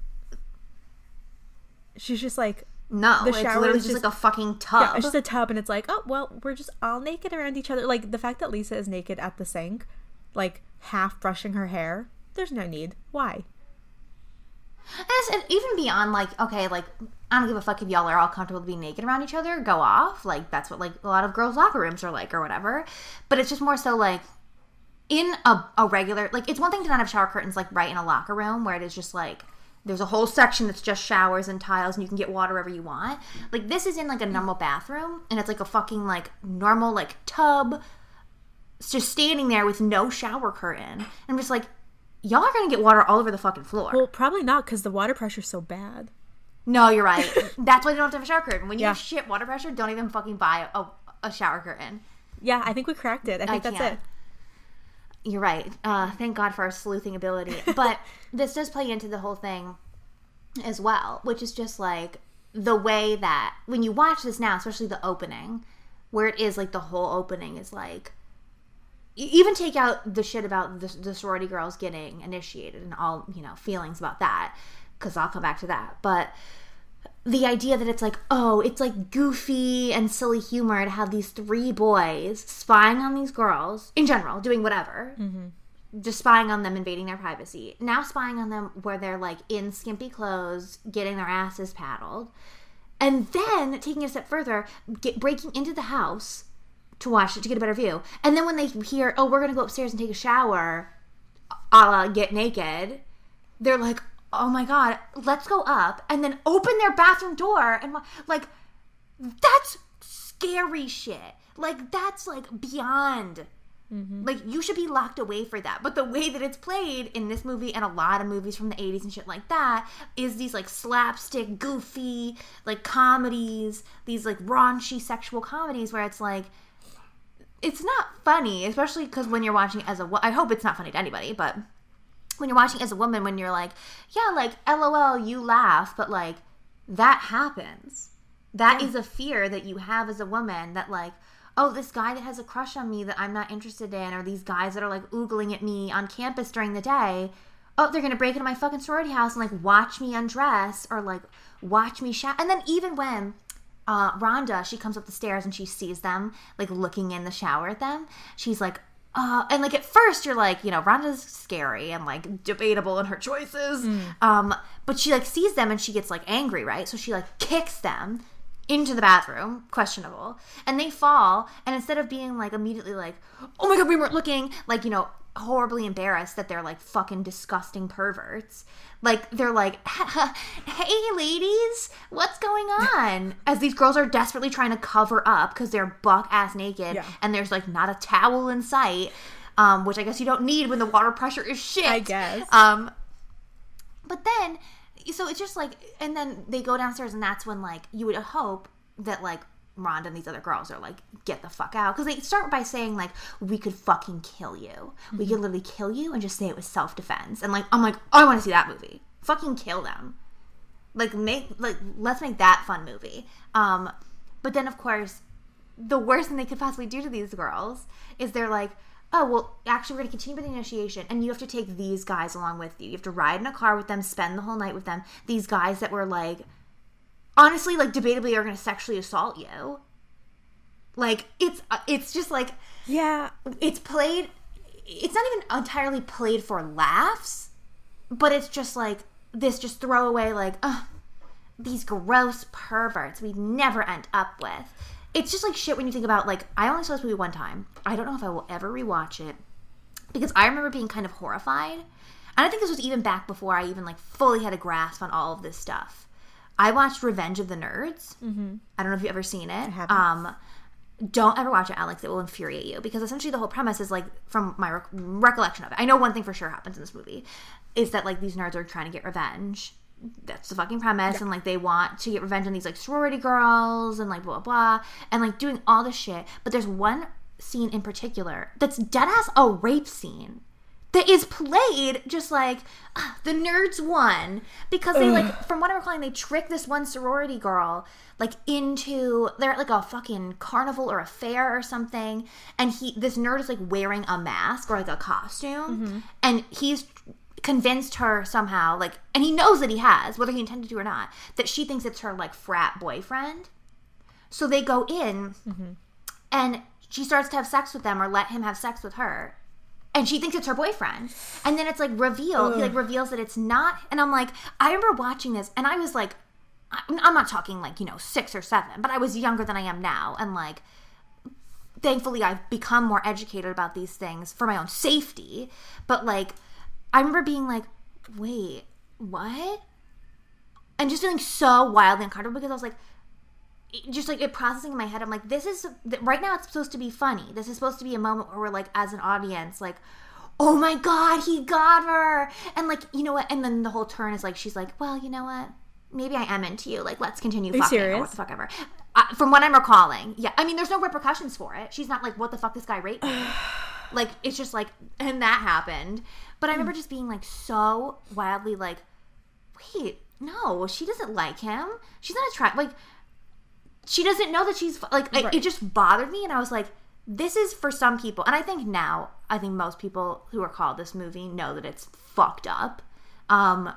she's just like no, The it's shower literally is just, just- like a fucking tub. Yeah, it's just a tub, and it's like, oh well, we're just all naked around each other. Like the fact that Lisa is naked at the sink, like half brushing her hair. There's no need. Why? And and even beyond like okay like i don't give a fuck if y'all are all comfortable to be naked around each other go off. Like that's what like a lot of girls locker rooms are like or whatever. But it's just more so like in a, a regular like it's one thing to not have shower curtains like right in a locker room where it is just like there's a whole section that's just showers and tiles and you can get water wherever you want. Like this is in like a normal bathroom and it's like a fucking like normal like tub it's just standing there with no shower curtain. And i'm just like y'all are gonna get water all over the fucking floor. Well, probably not because the water pressure's so bad. No, you're right. That's why you don't have to have a shower curtain. When you Yeah. have shit water pressure, don't even fucking buy a, a shower curtain. Yeah, I think we cracked it. I think that's can't. it. You're right. Uh, thank God for our sleuthing ability. But this does play into the whole thing as well, which is just like the way that when you watch this now, especially the opening, where it is like the whole opening is like, even take out the shit about the, the sorority girls getting initiated and all, you know, feelings about that, because I'll come back to that. But the idea that it's like, oh, it's like goofy and silly humor to have these three boys spying on these girls in general, doing whatever, mm-hmm. just spying on them, invading their privacy. Now spying on them where they're like in skimpy clothes, getting their asses paddled, and then taking it a step further, get, breaking into the house to watch it to get a better view. And then when they hear, oh, we're gonna go upstairs and take a shower, a la get naked, they're like, oh my god, let's go up and then open their bathroom door and like, that's scary shit. Like that's like beyond mm-hmm. Like you should be locked away for that. But the way that it's played in this movie and a lot of movies from the 80s and shit like that is these like slapstick, goofy, like comedies, these like raunchy sexual comedies where it's like it's not funny, especially because when you're watching as a I hope it's not funny to anybody, but when you're watching as a woman when you're like, yeah, like lol, you laugh, but like that happens. That is a fear that you have as a woman that like oh, this guy that has a crush on me that I'm not interested in, or these guys that are like oogling at me on campus during the day. Oh, they're gonna break into my fucking sorority house and like watch me undress or like watch me shower. And then even when uh, Rhonda, she comes up the stairs and she sees them like looking in the shower at them, she's like, uh, and like at first you're like, you know, Rhonda's scary and like debatable in her choices. Um, but she like sees them and she gets like angry, right? So she like kicks them into the bathroom, questionable, and they fall. And instead of being like immediately like, oh my god, we weren't looking, like you know, horribly embarrassed that they're like fucking disgusting perverts, like they're like, hey ladies, what's going on? As these girls are desperately trying to cover up because they're buck ass naked, Yeah. and there's like not a towel in sight. Um, which I guess you don't need when the water pressure is shit. I guess. Um, but then, so it's just like, and then they go downstairs, and that's when like you would hope that like Rhonda and these other girls are like, get the fuck out, because they start by saying like, we could fucking kill you, we could literally kill you, and just say it was self defense, and like I'm like, I want to see that movie, fucking kill them, like make like let's make that fun movie. Um, but then of course the worst thing they could possibly do to these girls is they're like, oh, well, actually, we're going to continue with the initiation, and you have to take these guys along with you. You have to ride in a car with them, spend the whole night with them. These guys that were like, honestly, like, debatably are going to sexually assault you. Like, it's, uh, it's just like, Yeah. it's played, it's not even entirely played for laughs, but it's just like this just throwaway, like, ugh, these gross perverts we'd never end up with. It's just like shit when you think about like I only saw this movie one time. I don't know if I will ever rewatch it because I remember being kind of horrified. And I think this was even back before I even like fully had a grasp on all of this stuff. I watched Revenge of the Nerds. Mm-hmm. I don't know if you've ever seen it. Um, don't ever watch it, Alex. It will infuriate you because essentially the whole premise is like from my rec- recollection of it. I know one thing for sure happens in this movie is that like these nerds are trying to get revenge. That's the fucking premise, and like they want to get revenge on these like sorority girls and like blah blah blah, and like doing all this shit. But there's one scene in particular that's dead ass a rape scene that is played just like ah, the nerds won. Because they like from what I'm recalling they trick this one sorority girl like into they're at like a fucking carnival or a fair or something and he this nerd is like wearing a mask or like a costume and he's convinced her somehow like and he knows that he has whether he intended to or not that she thinks it's her like frat boyfriend. So they go in and she starts to have sex with them or let him have sex with her and she thinks it's her boyfriend. And then it's like revealed he like reveals that it's not and i'm like i remember watching this and i was like i'm not talking like you know six or seven but i was younger than i am now and like thankfully i've become more educated about these things for my own safety but like i remember being like wait what? And just feeling so wildly uncomfortable because i was like just like it processing in my head. I'm like this is right now it's supposed to be funny. This is supposed to be a moment where we're like as an audience like oh my god he got her! And like you know what? And then the whole turn is like she's like well you know what? Maybe i am into you. Like let's continue you fucking. Or what the fuck ever. Uh, from what i'm recalling yeah. I mean there's no repercussions for it. She's not like what the fuck this guy raped me. Like it's just like and that happened. But i remember just being like so wildly like wait no she doesn't like him. She's not attracted like she doesn't know that she's like Right. it just bothered me and i was like this is for some people and i think now i think most people who are called this movie know that it's fucked up um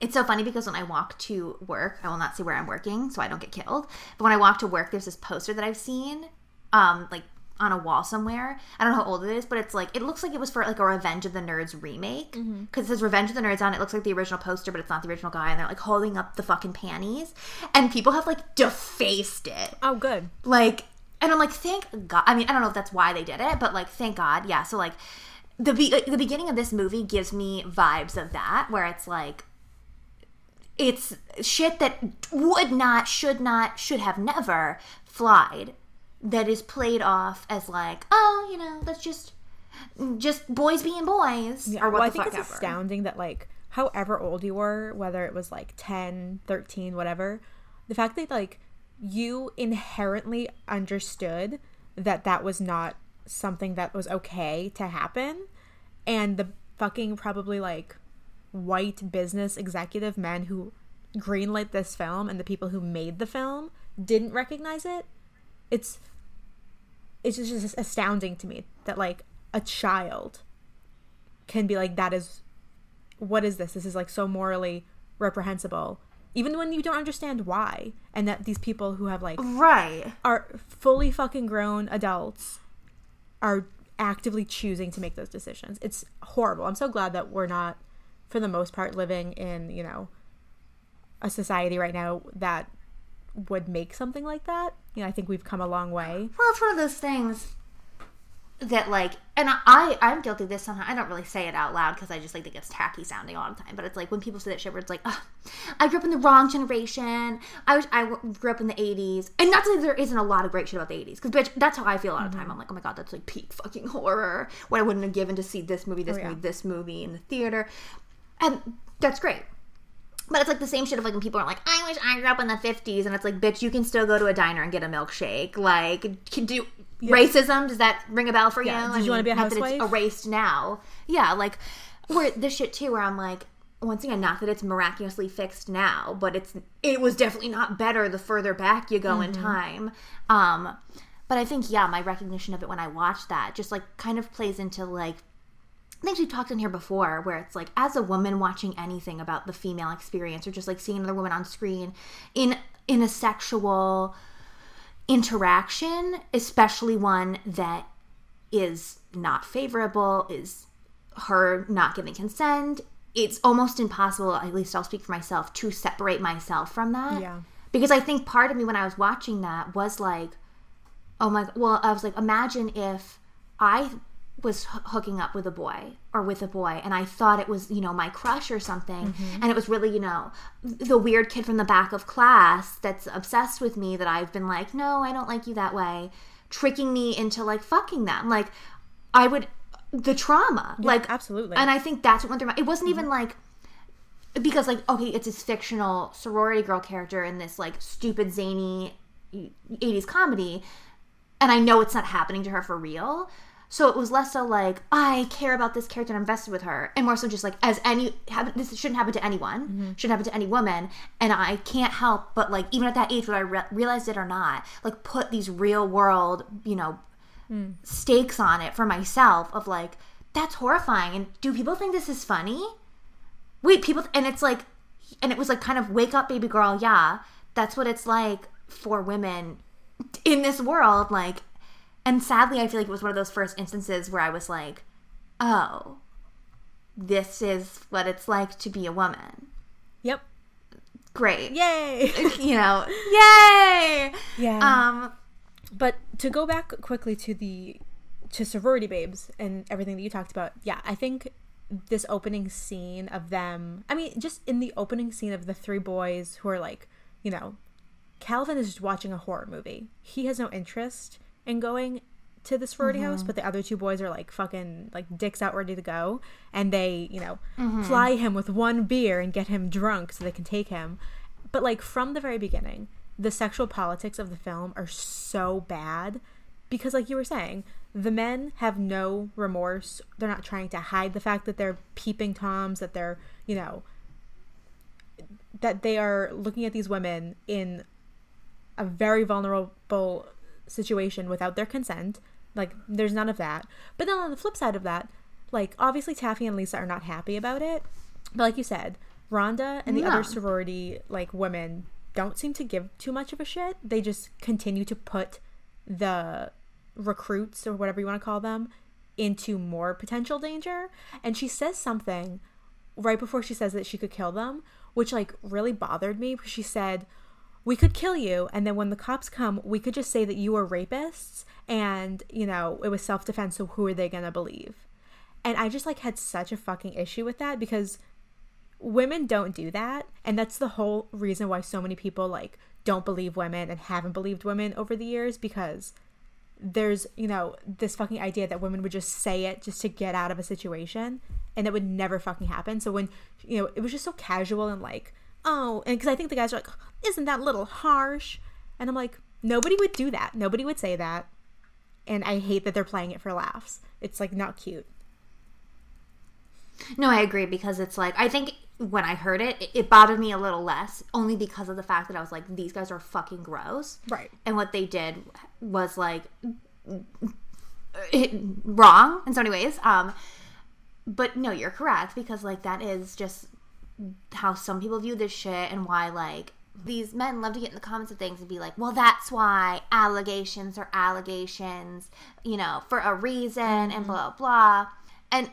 it's so funny because when I walk to work, I will not say where I'm working so I don't get killed. But when I walk to work, there's this poster that I've seen, um, like on a wall somewhere. I don't know how old it is, but it's like it looks like it was for like a Revenge of the Nerds remake mm-hmm. because it says Revenge of the Nerds on it. It looks like the original poster, but it's not the original guy, and they're like holding up the fucking panties, and people have like defaced it Oh, good. like and i'm like thank god i mean i don't know if that's why they did it but like thank god yeah so like the be- like, the beginning of this movie gives me vibes of that where it's like it's shit that would not should not should have never flied that is played off as like, oh, you know, that's just just boys being boys or what well, I think fuck it's ever. astounding that like however old you were, whether it was like 10, 13, whatever, the fact that like you inherently understood that that was not something that was okay to happen and the fucking probably like white business executive men who greenlit this film and the people who made the film didn't recognize it. It's it's just, astounding to me that like a child can be like that is what is this? This is like so morally reprehensible even when you don't understand why and that these people who have like Right. are fully fucking grown adults are actively choosing to make those decisions. It's horrible. I'm so glad that we're not for the most part living in you know a society right now that would make something like that you know i think we've come a long way Well, it's one of those things that like, and I, I'm guilty of this sometimes. I don't really say it out loud because I just like think it's tacky sounding all the time. But it's like when people say that shit, where it's like, I grew up in the wrong generation. I was I grew up in the '80s, and not to say there isn't a lot of great shit about the '80s, because bitch, that's how I feel a lot of time. I'm like, oh my god, that's like peak fucking horror. What I wouldn't have given to see this movie, this oh, yeah. movie, this movie in the theater, and that's great. But it's like the same shit of like when people are like, I wish I grew up in the 50s. And it's like, bitch, you can still go to a diner and get a milkshake. Like, can do racism? Does that ring a bell for Yeah. you? Did you wanna be a not that it's housewife? erased now. Yeah, like, where this shit too, where I'm like, once again, not that it's miraculously fixed now, but it's it was definitely not better the further back you go in Mm-hmm. time. Um, but I think yeah, my recognition of it when I watched that just like kind of plays into like things we've talked in here before where it's like as a woman watching anything about the female experience or just like seeing another woman on screen in in a sexual interaction especially one that is not favorable is her not giving consent it's almost impossible at least i'll speak for myself to separate myself from that Yeah. because i think part of me when i was watching that was like oh my well i was like imagine if i was h- hooking up with a boy or with a boy and i thought it was you know my crush or something. Mm-hmm. And it was really you know the weird kid from the back of class that's obsessed with me that i've been like no i don't like you that way tricking me into like fucking them. Like i would the trauma like absolutely. and i think that's what went through my it wasn't mm-hmm. even like because like okay it's this fictional sorority girl character in this like stupid zany 80s comedy and i know it's not happening to her for real so it was less so like i care about this character and invested with her and more so just like as any happen, this shouldn't happen to anyone mm-hmm. shouldn't happen to any woman and i can't help but like even at that age whether i re- realized it or not like put these real world you know hmm. stakes on it for myself of like that's horrifying and do people think this is funny? Wait people and it's like and it was like kind of wake up baby girl yeah that's what it's like for women in this world like and sadly i feel like it was one of those first instances where i was like oh this is what it's like to be a woman yep. great Yay. you know yay yeah. um But to go back quickly to the to sorority babes and everything that you talked about, yeah, I think this opening scene of them. I mean, just in the opening scene of the three boys who are like, you know, Calvin is just watching a horror movie. He has no interest in going to the sorority house, but mm-hmm. the other two boys are like fucking like dicks out ready to go, and they, you know, mm-hmm. fly him with one beer and get him drunk so they can take him. But like from the very beginning, the sexual politics of the film are so bad because like you were saying, the men have no remorse. They're not trying to hide the fact that they're peeping toms, that they're, you know, that they are looking at these women in a very vulnerable situation without their consent. Like, there's none of that. But then on the flip side of that, like, obviously Taffy and Lisa are not happy about it. But like you said, Rhonda and the No. other sorority, like, women don't seem to give too much of a shit. They just continue to put the recruits or whatever you want to call them into more potential danger. And she says something right before she says that she could kill them, which like really bothered me because she said, We could kill you, and then when the cops come, we could just say that you were rapists and, you know, it was self defense, so who are they gonna believe? And I just like had such a fucking issue with that because women don't do that. And that's the whole reason why so many people like don't believe women and haven't believed women over the years because there's you know this fucking idea that women would just say it just to get out of a situation and it would never fucking happen so when you know it was just so casual and like oh and because i think the guys are like isn't that a little harsh? And i'm like nobody would do that. Nobody would say that. And i hate that they're playing it for laughs. It's like not cute. No, I agree because it's like I think when I heard it, it, it bothered me a little less, only because of the fact that I was like, these guys are fucking gross, Right. And what they did was like it, wrong in so many ways. Um, but no, you're correct because like that is just how some people view this shit and why like these men love to get in the comments of things and be like, well, that's why allegations are allegations, you know, for a reason and mm-hmm. blah, blah. And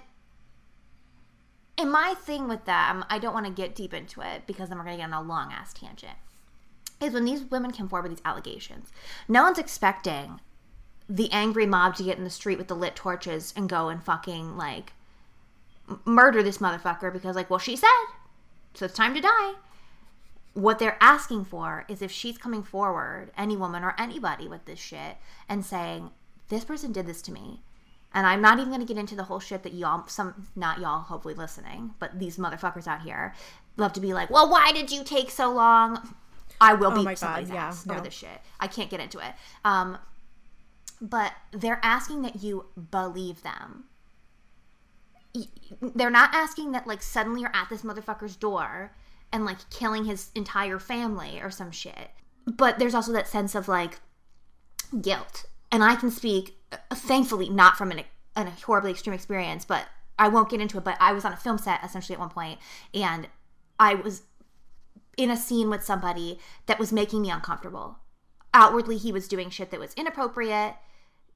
and my thing with them, I don't want to get deep into it because then we're going to get on a long ass tangent. Is when these women come forward with these allegations, no one's expecting the angry mob to get in the street with the lit torches and go and fucking like murder this motherfucker because, like, well, she said, so it's time to die. What they're asking for is if she's coming forward, any woman or anybody with this shit, and saying, this person did this to me. And I'm not even going to get into the whole shit that y'all, some, not y'all, hopefully listening, but these motherfuckers out here love to be like, well, why did you take so long? I will Oh beat my God, somebody's yeah, ass over this shit. I can't get into it. Um, but they're asking that you believe them. They're not asking that like suddenly you're at this motherfucker's door and like killing his entire family or some shit. But there's also that sense of like guilt. And I can speak, uh, thankfully, not from an, an horribly extreme experience, but I won't get into it. But I was on a film set essentially at one point, and I was in a scene with somebody that was making me uncomfortable. Outwardly, he was doing shit that was inappropriate.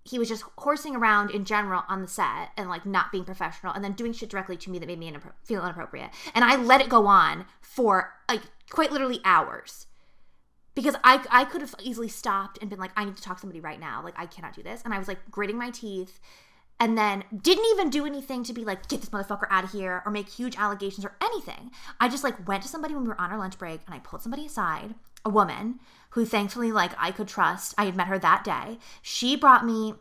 He was just horsing around in general on the set and like not being professional, and then doing shit directly to me that made me inappro- feel inappropriate. And I let it go on for like quite literally hours because I I could have easily stopped and been like, I need to talk to somebody right now. Like I cannot do this. And I was like gritting my teeth and then didn't even do anything to be like, get this motherfucker out of here or make huge allegations or anything. I just like went to somebody when we were on our lunch break and I pulled somebody aside, a woman who thankfully like I could trust. I had met her that day. She brought me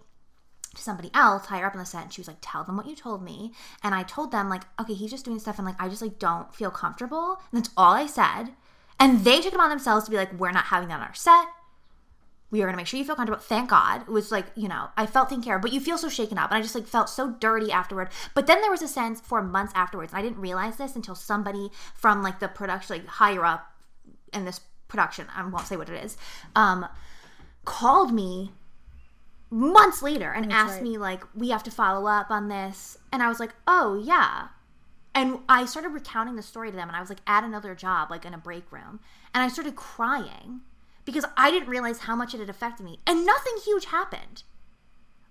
to somebody else higher up on the set and she was like tell them what you told me. And i told them like okay he's just doing stuff and like i just like don't feel comfortable. And that's all i said. And they took it on themselves to be like we're not having that on our set. We are going to make sure you feel comfortable. Thank god. It was like you know i felt taken care of but you feel so shaken up and i just like felt so dirty afterward. But then there was a sense for months afterwards and i didn't realize this until somebody from like the production like higher up in this production. I won't say what it is. Um called me months later and asked right. me like we have to follow up on this. And i was like oh yeah. And i started recounting the story to them and i was like at another job like in a break room. And i started crying because i didn't realize how much it had affected me. And nothing huge happened.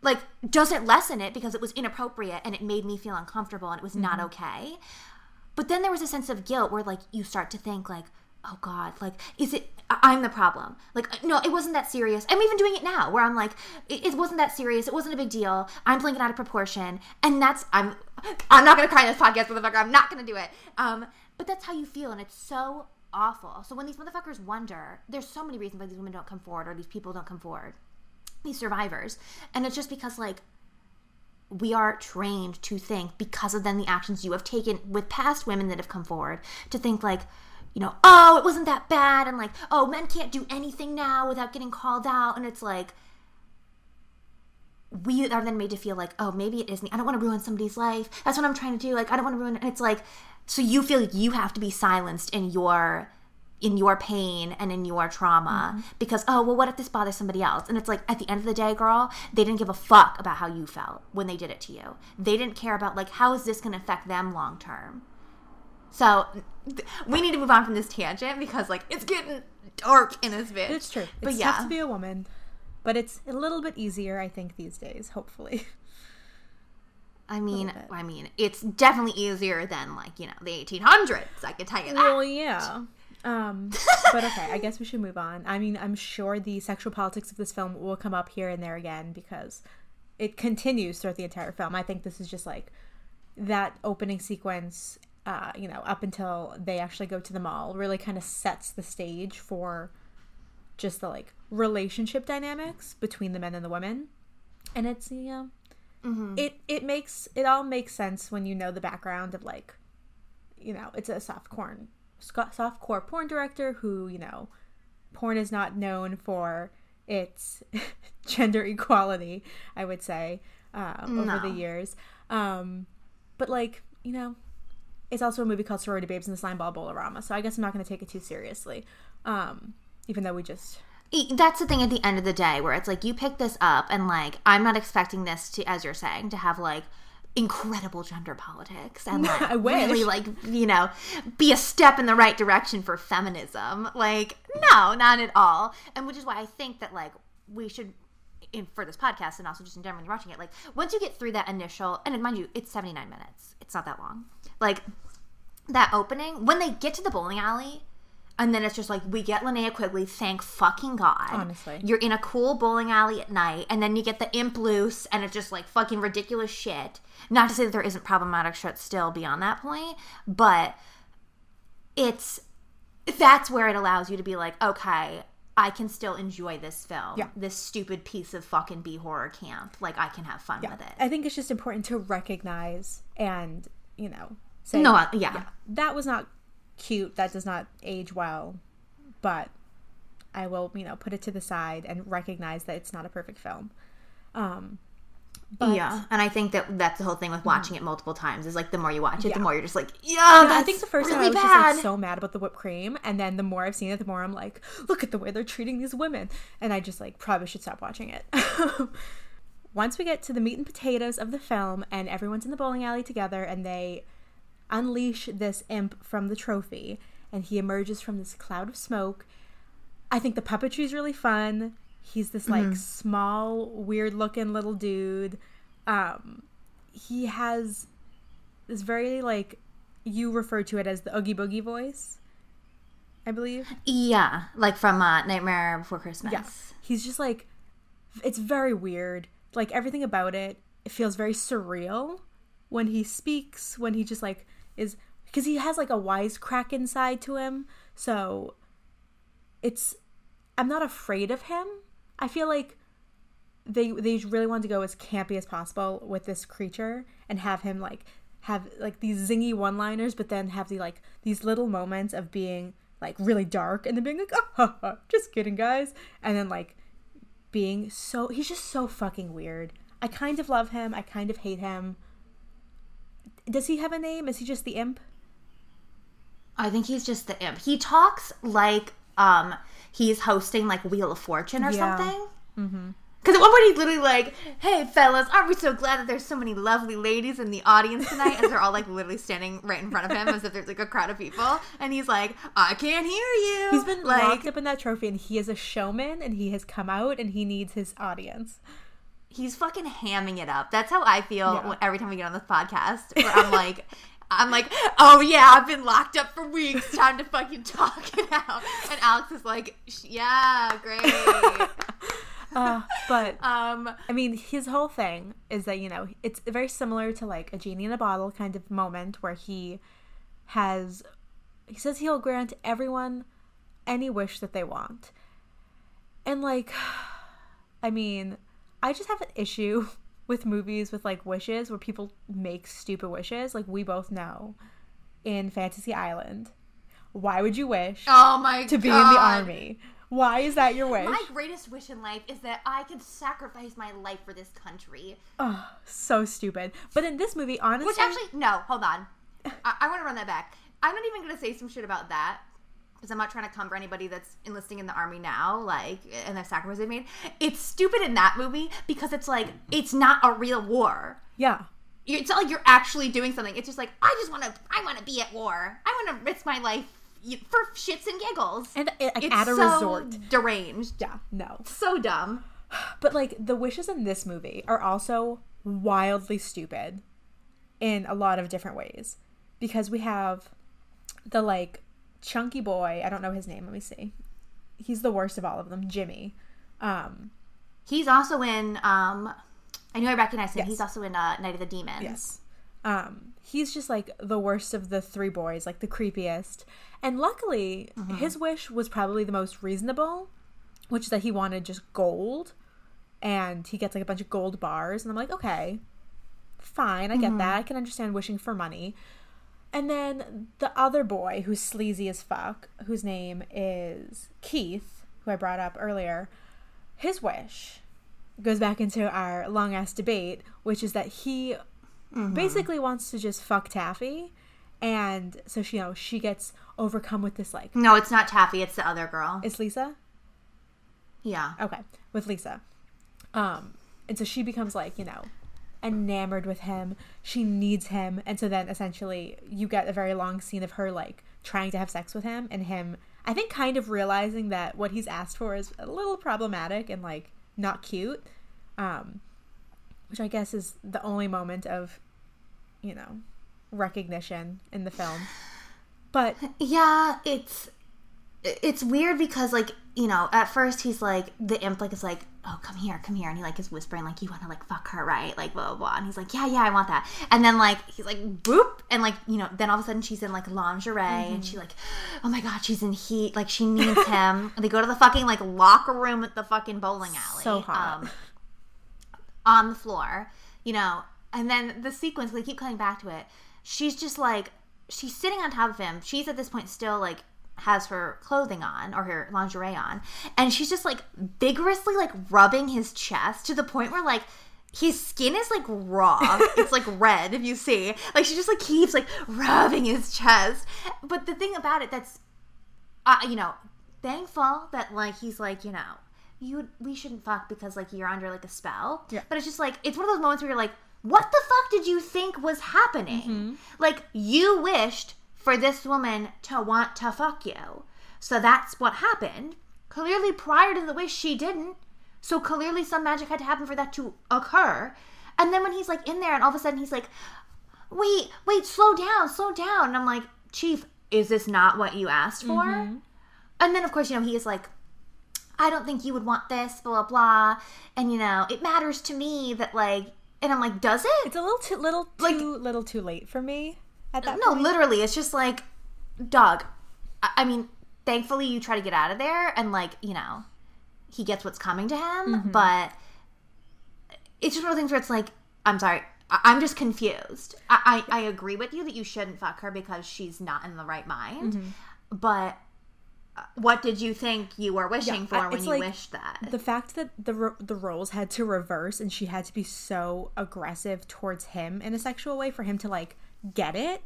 Like doesn't lessen it because it was inappropriate and it made me feel uncomfortable and it was not okay. But then there was a sense of guilt where like you start to think like oh god like is it i'm the problem. Like no it wasn't that serious. I'm even doing it now where i'm like it, wasn't that serious. It wasn't a big deal. I'm it out of proportion. And that's i'm i'm not gonna cry in this podcast motherfucker. I'm not gonna do it. Um but that's how you feel and it's so awful. So when these motherfuckers wonder there's so many reasons why these women don't come forward or these people don't come forward these survivors. And it's just because like we are trained to think because of then the actions you have taken with past women that have come forward to think like you know oh it wasn't that bad and like oh men can't do anything now without getting called out and it's like we are then made to feel like oh maybe it isn't i don't want to ruin somebody's life. That's what i'm trying to do. Like i don't want to ruin it. And it's like so you feel like you have to be silenced in your in your pain and in your trauma mm-hmm. because oh well what if this bothers somebody else? And it's like at the end of the day girl they didn't give a fuck about how you felt when they did it to you. They didn't care about like how is this going to affect them long term? So we need to move on from this tangent because like it's getting dark in this bitch It's true. but It's yeah tough to be a woman, but it's a little bit easier, I think, these days. Hopefully. I mean. I mean, it's definitely easier than like you know the 1800s. I can tell you that. Well, yeah. Um, but okay, I guess we should move on. I mean, I'm sure the sexual politics of this film will come up here and there again because it continues throughout the entire film. I think this is just like that opening sequence, uh, you know, up until they actually go to the mall, really kind of sets the stage for just the like relationship dynamics between the men and the women. and it's you know it it makes it all makes sense when you know the background of like you know it's a soft corn soft core porn director who you know porn is not known for its gender equality i would say um, over the years. Um, but like you know it's also a movie called sorority babes and the slime ball Bowl-O-Rama so i guess i'm not going to take it too seriously um, even though we just That's the thing at the end of the day where it's like you pick this up and like I'm not expecting this to as you're saying to have like incredible gender politics and like I really like you know be a step in the right direction for feminism. Like no not at all. And which is why I think that like we should in for this podcast and also just in general when you're watching it like once you get through that initial and mind you it's 79 minutes it's not that long like that opening when they get to the bowling alley and then it's just like we get Linnea Quigley, thank fucking God. Honestly. You're in a cool bowling alley at night, and then you get the imp loose and it's just like fucking ridiculous shit. Not to say that there isn't problematic shit still beyond that point, but it's that's where it allows you to be like, okay, I can still enjoy this film. Yeah. This stupid piece of fucking B horror camp. Like I can have fun with it. I think it's just important to recognize and, you know, say, No, uh, yeah. that was not cute. That does not age well. But I will, you know, put it to the side and recognize that it's not a perfect film. Um, but yeah, and I think that that's the whole thing with mm-hmm. watching it multiple times. Is like the more you watch it, Yeah. the more you're just like, yeah. I think the first time I really was bad. just like so mad about the whipped cream, and then the more I've seen it, the more I'm like, look at the way they're treating these women, and I just like probably should stop watching it. Once we get to the meat and potatoes of the film, and everyone's in the bowling alley together, and they unleash this imp from the trophy, and he emerges from this cloud of smoke. I think the puppetry is really fun. He's this like small, weird looking little dude. Um, he has this very like you refer to it as the Oogie Boogie voice, I believe. yeah, like from uh, Nightmare Before Christmas. Yes. He's just like it's very weird. Like everything about it, it feels very surreal when he speaks, when he just like is because he has like a wisecrack inside to him. So it's I'm not afraid of him. I feel like they they really wanted to go as campy as possible with this creature and have him like have like these zingy one-liners but then have the like these little moments of being like really dark and then being like oh just kidding guys and then like being so he's just so fucking weird. I kind of love him. I kind of hate him. Does he have a name? Is he just the imp? I think he's just the imp. He talks like um he's hosting like Wheel of Fortune or Yeah. something. Mm-hmm. Because at one point he's literally like, "Hey fellas, aren't we so glad that there's so many lovely ladies in the audience tonight?" As they're all like literally standing right in front of him, as if there's like a crowd of people, and he's like, "I can't hear you." he's been like, locked up in that trophy and he is a showman and he has come out and he needs his audience he's fucking hamming it up. That's how I feel Yeah. every time we get on this podcast. Where I'm like, I'm like, oh yeah, I've been locked up for weeks. Time to fucking talk it out. And Alex is like, "Sh- yeah, great. uh, but um, I mean, his whole thing is that, you know, it's very similar to like a genie in a bottle kind of moment where he has, he says he'll grant everyone any wish that they want. And like, I mean, I just have an issue with movies with like wishes where people make stupid wishes. Like, we both know in Fantasy Island. Why would you wish oh my to be God. in the army? Why is that your wish? My greatest wish in life is that I can sacrifice my life for this country. Oh, so stupid. But in this movie, honestly, Which actually, no, hold on. I, I want to run that back. I'm not even going to say some shit about that because I'm not trying to come for anybody that's enlisting in the army now, like, and the sacrifice they made. It's stupid in that movie because it's like, it's not a real war. yeah, It's not like you're actually doing something. It's just like, I just want to, I want to be at war. I want to risk my life for shits and giggles. and uh, like, it's at a so resort. deranged. Yeah, no. So dumb. But like the wishes in this movie are also wildly stupid in a lot of different ways because we have the like chunky boy. I don't know his name. Let me see. He's the worst of all of them, Jimmy. Um, He's also in, um, I know I recognize him. Yes. He's also in uh, Night of the Demons. Yes. Um, he's just like the worst of the three boys, like the creepiest. And luckily, his wish was probably the most reasonable, which is that he wanted just gold. and he gets like a bunch of gold bars and I'm like, okay, fine, I get that. I can understand wishing for money. And then the other boy who's sleazy as fuck, whose name is Keith, who I brought up earlier, his wish goes back into our long ass debate, which is that he basically wants to just fuck Taffy. And so she, you know, she gets overcome with this like, No, it's not Taffy. It's the other girl. it's Lisa? yeah. Okay, with Lisa. Um, and so she becomes like, you know, enamored with him. She needs him. And so then essentially you get a very long scene of her like trying to have sex with him and him I think kind of realizing that what he's asked for is a little problematic and like not cute. Um which I guess is the only moment of, you know, recognition in the film. But Yeah, it's it's weird because like you know at first he's like the imp like is like oh come here come here and he like is whispering like you want to like fuck her right like blah blah blah and he's like yeah yeah I want that and then like he's like boop and like you know then all of a sudden she's in like lingerie and she like oh my god she's in heat like she needs him they go to the fucking like locker room at the fucking bowling alley So hot. um, on the floor, you know, and then the sequence, they keep coming back to it. She's just like, she's sitting on top of him. She's at this point still like, has her clothing on or her lingerie on. And she's just like vigorously like rubbing his chest to the point where like, his skin is like raw. it's like red if you see. Like she just like keeps like rubbing his chest. But the thing about it that's uh, you know, thankful that like he's like, you know, you we shouldn't fuck because like you're under like a spell. Yeah. But it's just like it's one of those moments where you're like, what the fuck did you think was happening? Like you wished for this woman to want to fuck you. So that's what happened. Clearly prior to the wish she didn't. So clearly some magic had to happen for that to occur. And then when he's like in there and all of a sudden he's like, wait, wait, slow down, slow down. And I'm like, Chief, is this not what you asked for? Mm-hmm. And then, of course, you know, he is like, I don't think you would want this, blah, blah, blah. And, you know, it matters to me that, like, and I'm like, does it? it's a little too little too Like- little too late for me at that no, point. literally, it's just like, dog. I, I mean, thankfully, you try to get out of there, and, like, you know, he gets what's coming to him, but it's just one of those things where it's like, I'm sorry. I- I'm just confused. I-, I I agree with you that you shouldn't fuck her because she's not in the right mind. But uh, what did you think you were wishing Yeah, for when you like wished that? the fact that the the roles had to reverse and she had to be so aggressive towards him in a sexual way for him to like get it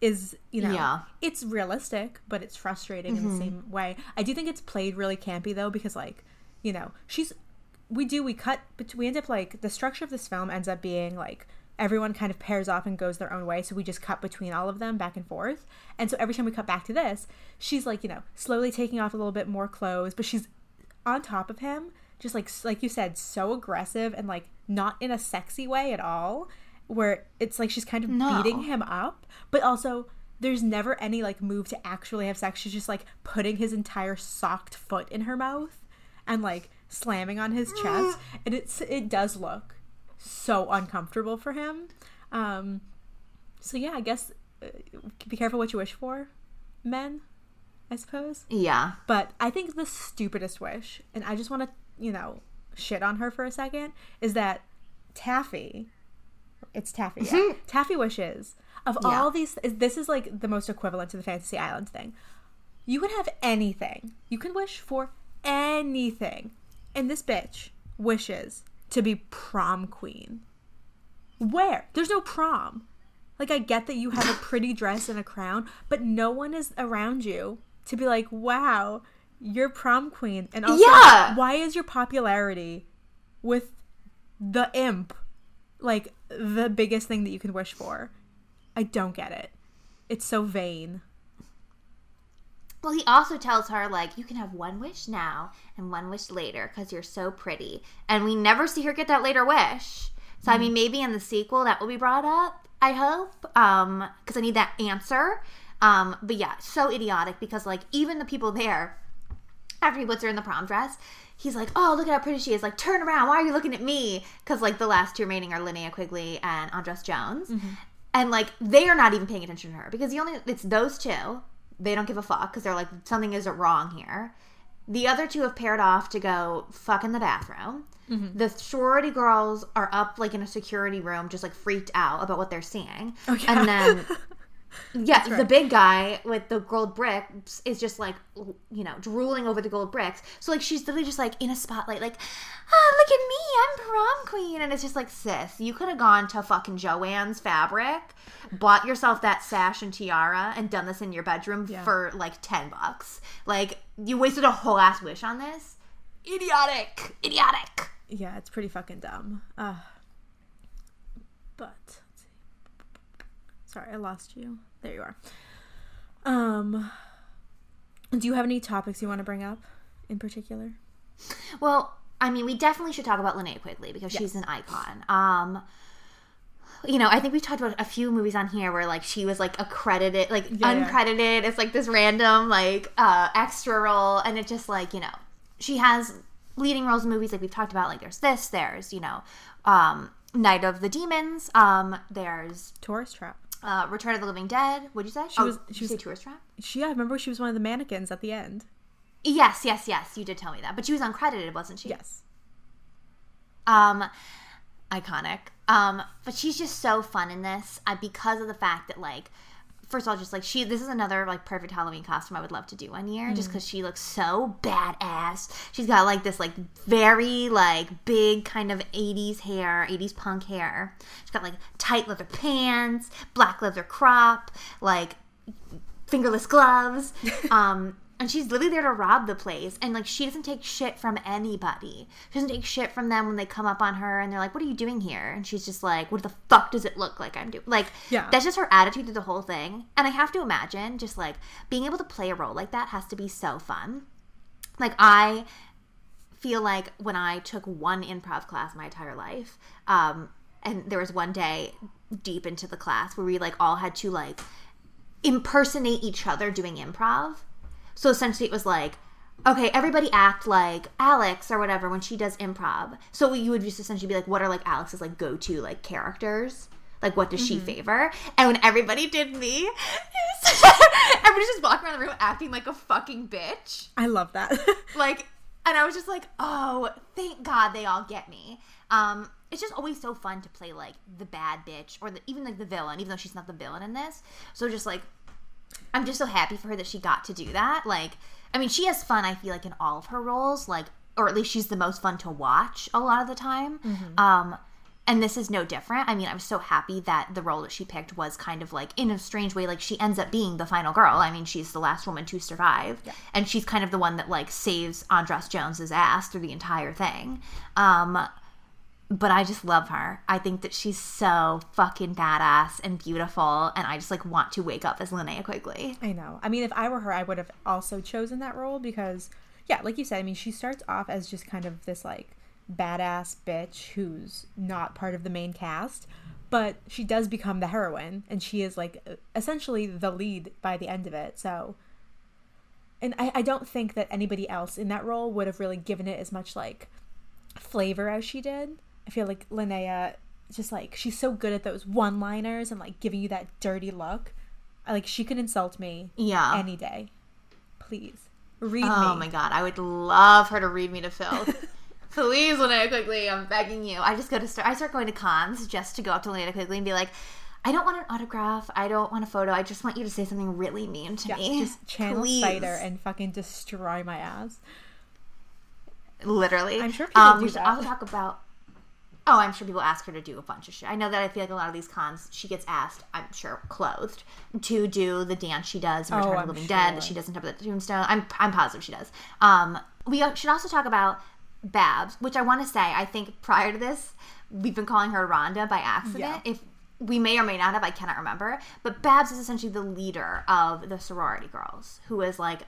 is you know Yeah. it's realistic but it's frustrating in the mm-hmm. same way. I do think it's played really campy though because like you know she's we do we cut but we end up like the structure of this film ends up being like everyone kind of pairs off and goes their own way so we just cut between all of them back and forth. And so every time we cut back to this she's like you know slowly taking off a little bit more clothes but she's on top of him just like like you said so aggressive and like not in a sexy way at all where it's like she's kind of No. beating him up but also there's never any like move to actually have sex she's just like putting his entire socked foot in her mouth and like slamming on his chest and it's it does look so uncomfortable for him um so yeah i guess uh, be careful what you wish for men i suppose yeah. but I think the stupidest wish, and I just want to, you know, shit on her for a second, is that Taffy, it's Taffy, yeah. Mm-hmm. Taffy wishes of Yeah. all these. This is like the most equivalent to the Fantasy Island thing. You can have anything. You can wish for anything, and this bitch wishes to be prom queen. Where? There's no prom. Like I get that you have a pretty dress and a crown, but no one is around you to be like, "Wow, you're prom queen." And also, Yeah. why is your popularity with the imp like the biggest thing that you can wish for? I don't get it. It's so vain. Well, he also tells her like you can have one wish now and one wish later because you're so pretty, and we never see her get that later wish. So I mean, maybe in the sequel that will be brought up. I hope, um, because I need that answer. Um, but yeah, so idiotic because like even the people there, after he puts her in the prom dress, he's like, "Oh, look at how pretty she is! Like, turn around. Why are you looking at me?" Because like the last two remaining are Linnea Quigley and Andras Jones, mm-hmm. and like they are not even paying attention to her because the only it's those two. They don't give a fuck because they're like something isn't wrong here. The other two have paired off to go fuck in the bathroom. Mm-hmm. The sorority girls are up like in a security room, just like freaked out about what they're seeing. Oh, yeah. And then yeah, the big guy with the gold bricks is just like, you know, drooling over the gold bricks. So like she's literally just like in a spotlight, like, oh look at me, I'm prom queen, and it's just like, sis, you could have gone to fucking Joanne's Fabric, bought yourself that sash and tiara, and done this in your bedroom Yeah. for like ten bucks. Like you wasted a whole ass wish on this. Idiotic, idiotic. Yeah, it's pretty fucking dumb. Uh, but. Sorry, I lost you. There you are. Um, do you have any topics you want to bring up in particular? Well, I mean, we definitely should talk about Linnea Quigley because she's an icon. Um, you know, I think we've talked about a few movies on here where like she was like accredited, like Yeah, yeah. uncredited. It's like this random like uh, extra role, and it just like you know she has leading roles in movies like we've talked about. Like there's this, there's you know, um, Night of the Demons. Um, there's Tourist Trap. Uh, Return of the Living Dead. What'd you say? She was- Did she was- Tourist Trap? She, yeah, I remember she was one of the mannequins at the end. Yes, yes, yes. You did tell me that, but she was uncredited, wasn't she? Yes. Um, iconic. Um, but she's just so fun in this uh, because of the fact that like, first of all, just like she, this is another like perfect Halloween costume I would love to do one year, just because she looks so badass. She's got like this like very like big kind of '80s hair, '80s punk hair. She's got like tight leather pants, black leather crop, like fingerless gloves. Um, and she's literally there to rob the place. And like, she doesn't take shit from anybody. She doesn't take shit from them when they come up on her and they're like, "What are you doing here?" And she's just like, "What the fuck does it look like I'm doing?" Like, Yeah. that's just her attitude through the whole thing. And I have to imagine, just like being able to play a role like that has to be so fun. Like, I feel like when I took one improv class my entire life, um, and there was one day deep into the class where we like all had to like impersonate each other doing improv. So essentially, it was like, okay, everybody act like Alex or whatever when she does improv. So you would just essentially be like, what are like Alex's like go to like characters? Like, what does she favor? And when everybody did me, everybody's just walking around the room acting like a fucking bitch I love that. like and i was just like oh thank god they all get me um it's just always so fun to play like the bad bitch or the, even like the villain even though she's not the villain in this so just like i'm just so happy for her that she got to do that like i mean she has fun i feel like in all of her roles like or at least she's the most fun to watch a lot of the time um and this is no different. I mean, I'm so happy that the role that she picked was kind of like, in a strange way, like she ends up being the final girl. I mean, she's the last woman to survive, and she's kind of the one that like saves Andras Jones's ass through the entire thing. Um, but I just love her. I think that she's so fucking badass and beautiful, and I just like want to wake up as Linnea Quigley. I know. I mean, if I were her, I would have also chosen that role because, yeah, like you said, I mean, she starts off as just kind of this like badass bitch who's not part of the main cast, but she does become the heroine, and she is like essentially the lead by the end of it. So, and I, I don't think that anybody else in that role would have really given it as much like flavor as she did. I feel like Linnea just like she's so good at those one liners and like giving you that dirty look. I like she could insult me Yeah. any day. Please. Read Oh me. my god, I would love her to read me to filth. Please, Linnea Quigley, I'm begging you. I just go to start. I start going to cons just to go up to Linnea Quigley and be like, I don't want an autograph. I don't want a photo. I just want you to say something really mean to Yeah, me. just channel Please. spider and fucking destroy my ass. Literally. I'm sure people um, do we should that. also talk about. Oh, I'm sure people ask her to do a bunch of shit. I know that I feel like a lot of these cons, she gets asked, I'm sure, clothed, to do the dance she does in Oh, Return of the Living Dead that she doesn't have the tombstone. I'm, I'm positive she does. Um, we should also talk about Babs, which I want to say, I think prior to this, we've been calling her Rhonda by accident. Yeah. If we may or may not have, I cannot remember. But Babs is essentially the leader of the sorority girls, who is like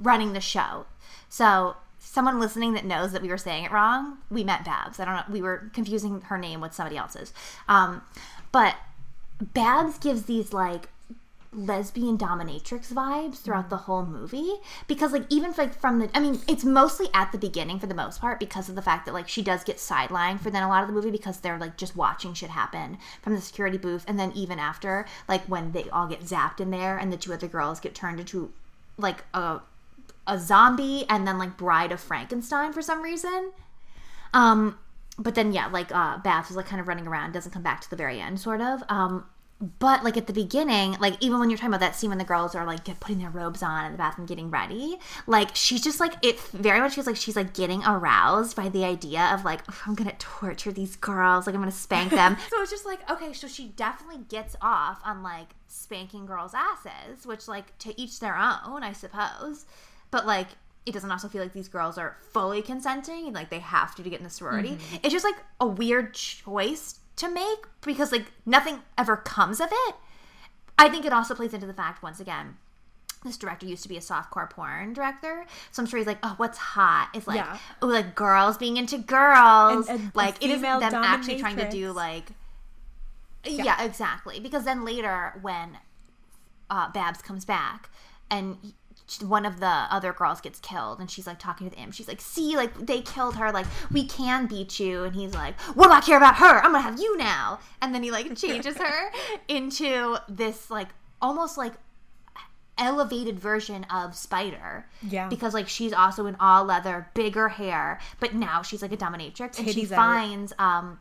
running the show. So someone listening that knows that we were saying it wrong, we meant Babs. I don't know. We were confusing her name with somebody else's. Um, but Babs gives these like lesbian dominatrix vibes throughout the whole movie because like even like from the i mean it's mostly at the beginning for the most part because of the fact that like she does get sidelined for then a lot of the movie because they're like just watching shit happen from the security booth and then even after like when they all get zapped in there and the two other girls get turned into like a a zombie and then like bride of frankenstein for some reason Um, but then yeah, like uh, Babs was like kind of running around, doesn't come back to the very end, sort of. Um, but like at the beginning, like even when you're talking about that scene when the girls are like putting their robes on in the bathroom, getting ready, like she's just like it very much feels like she's like getting aroused by the idea of like "Ugh, I'm gonna torture these girls, like I'm gonna spank them. so it's just like okay, so she definitely gets off on like spanking girls' asses, which like to each their own, I suppose. But like it doesn't also feel like these girls are fully consenting and like they have to to get in the sorority. It's just like a weird choice to make because like nothing ever comes of it. I think it also plays into the fact once again this director used to be a softcore porn director, so I'm sure he's like, "Oh, what's hot?" It's like, Yeah. "Oh, like girls being into girls." And- and like it isn't female them actually trying to do dominatrix. like, yeah. exactly. Because then later when uh, Babs comes back and one of the other girls gets killed and she's like talking to the imp. She's like see like they killed her like we can beat you. And he's like what do i care about her. I'm gonna have you now. And then he like changes her into this like almost like elevated version of spider. Yeah. because like she's also in all leather bigger hair but now she's like a dominatrix and she out. finds um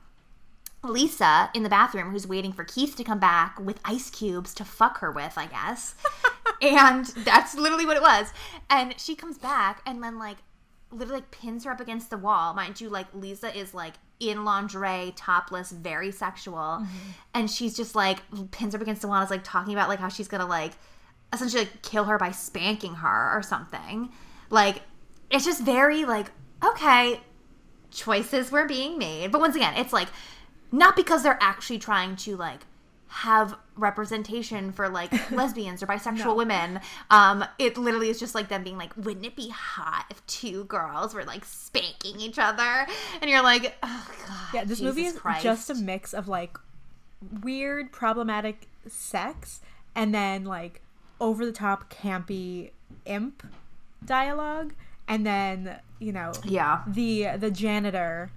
Lisa in the bathroom who's waiting for Keith to come back with ice cubes to fuck her with, I guess. and that's literally what it was. And she comes back and then like literally like pins her up against the wall. Mind you, like Lisa is like in lingerie, topless, very sexual. Mm-hmm. And she's just like pins her up against the wall and is like talking about like how she's gonna like essentially like kill her by spanking her or something. Like it's just very like, okay, choices were being made. But once again, it's like not because they're actually trying to like have representation for like lesbians or bisexual women. Um, it literally is just like them being like, wouldn't it be hot if two girls were like spanking each other? And you're like, oh god. Yeah, this movie is Christ. just a mix of like weird, problematic sex and then like over the top, campy imp dialogue, and then you know yeah. the the janitor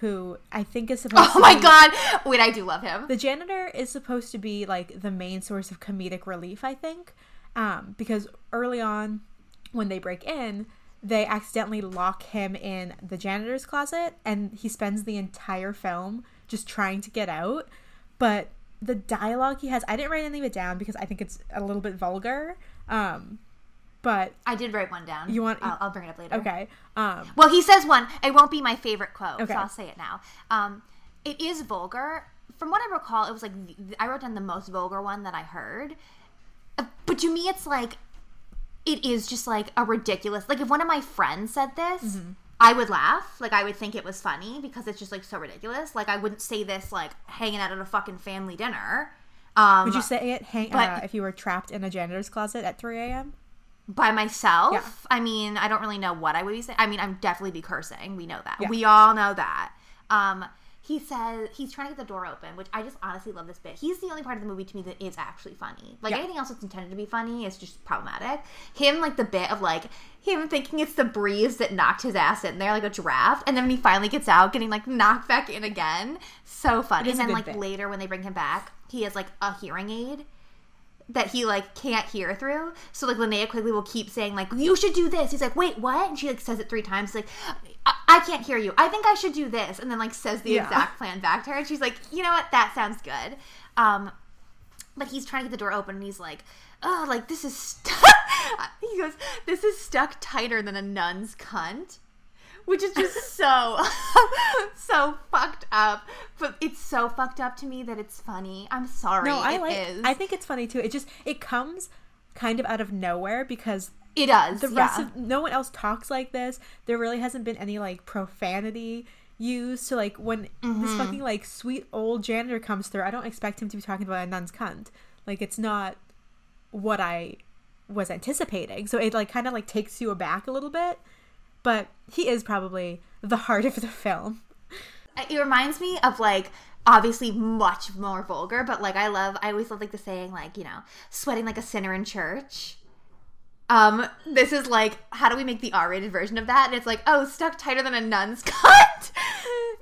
who I think is supposed. Oh my be- god. Wait, I do love him. The janitor is supposed to be like the main source of comedic relief, I think, um, because early on, when they break in, they accidentally lock him in the janitor's closet, and he spends the entire film just trying to get out. But the dialogue he has, I didn't write any of it down because I think it's a little bit vulgar. Um, but I did write one down. You want- I'll, I'll bring it up later. okay, um, Well, he says one. It won't be my favorite quote, Okay. so I'll say it now. Um, it is vulgar. From what I recall, it was like I wrote down the most vulgar one that I heard. Uh, But to me, it's like it is just like a ridiculous. Like if one of my friends said this, Mm-hmm. I would laugh. Like I would think it was funny because it's just like so ridiculous. Like I wouldn't say this like hanging out at a fucking family dinner. Um, would you say it hang, but- uh, if you were trapped in a janitor's closet at 3 a.m.? By myself. Yeah. I mean, I don't really know what I would be saying. I mean, I'm definitely be cursing. We know that. Yeah. We all know that. Um, he says he's trying to get the door open, which I just honestly love this bit. He's the only part of the movie to me that is actually funny. Like Yeah. anything else that's intended to be funny is just problematic. Him, like the bit of like him thinking it's the breeze that knocked his ass in there like a draft, and then when he finally gets out, getting like knocked back in again. So funny. And then like bit. later when they bring him back, he has like a hearing aid that he like can't hear through. So like Linnea Quigley will keep saying like you should do this. He's like wait what? And she like says it three times. Like I, I can't hear you. I think I should do this. And then like says the Yeah. exact plan back to her. And she's like you know what? That sounds good. Um, but he's trying to get the door open and he's like oh like this is stuck. he goes this is stuck tighter than a nun's cunt. Which is just so, so fucked up. But it's so fucked up to me that it's funny. I'm sorry. No, I it like. is. I think it's funny too. It just it comes kind of out of nowhere because It does. the rest yeah. of no one else talks like this. There really hasn't been any like profanity used. So like when Mm-hmm. this fucking like sweet old janitor comes through, I don't expect him to be talking about a nun's cunt. Like it's not what I was anticipating. So it like kind of like takes you aback a little bit. But he is probably the heart of the film. it reminds me of like obviously much more vulgar, but like I love I always love like the saying like, you know, sweating like a sinner in church. Um, this is like, how do we make the R-rated version of that? And it's like, oh, stuck tighter than a nun's cut.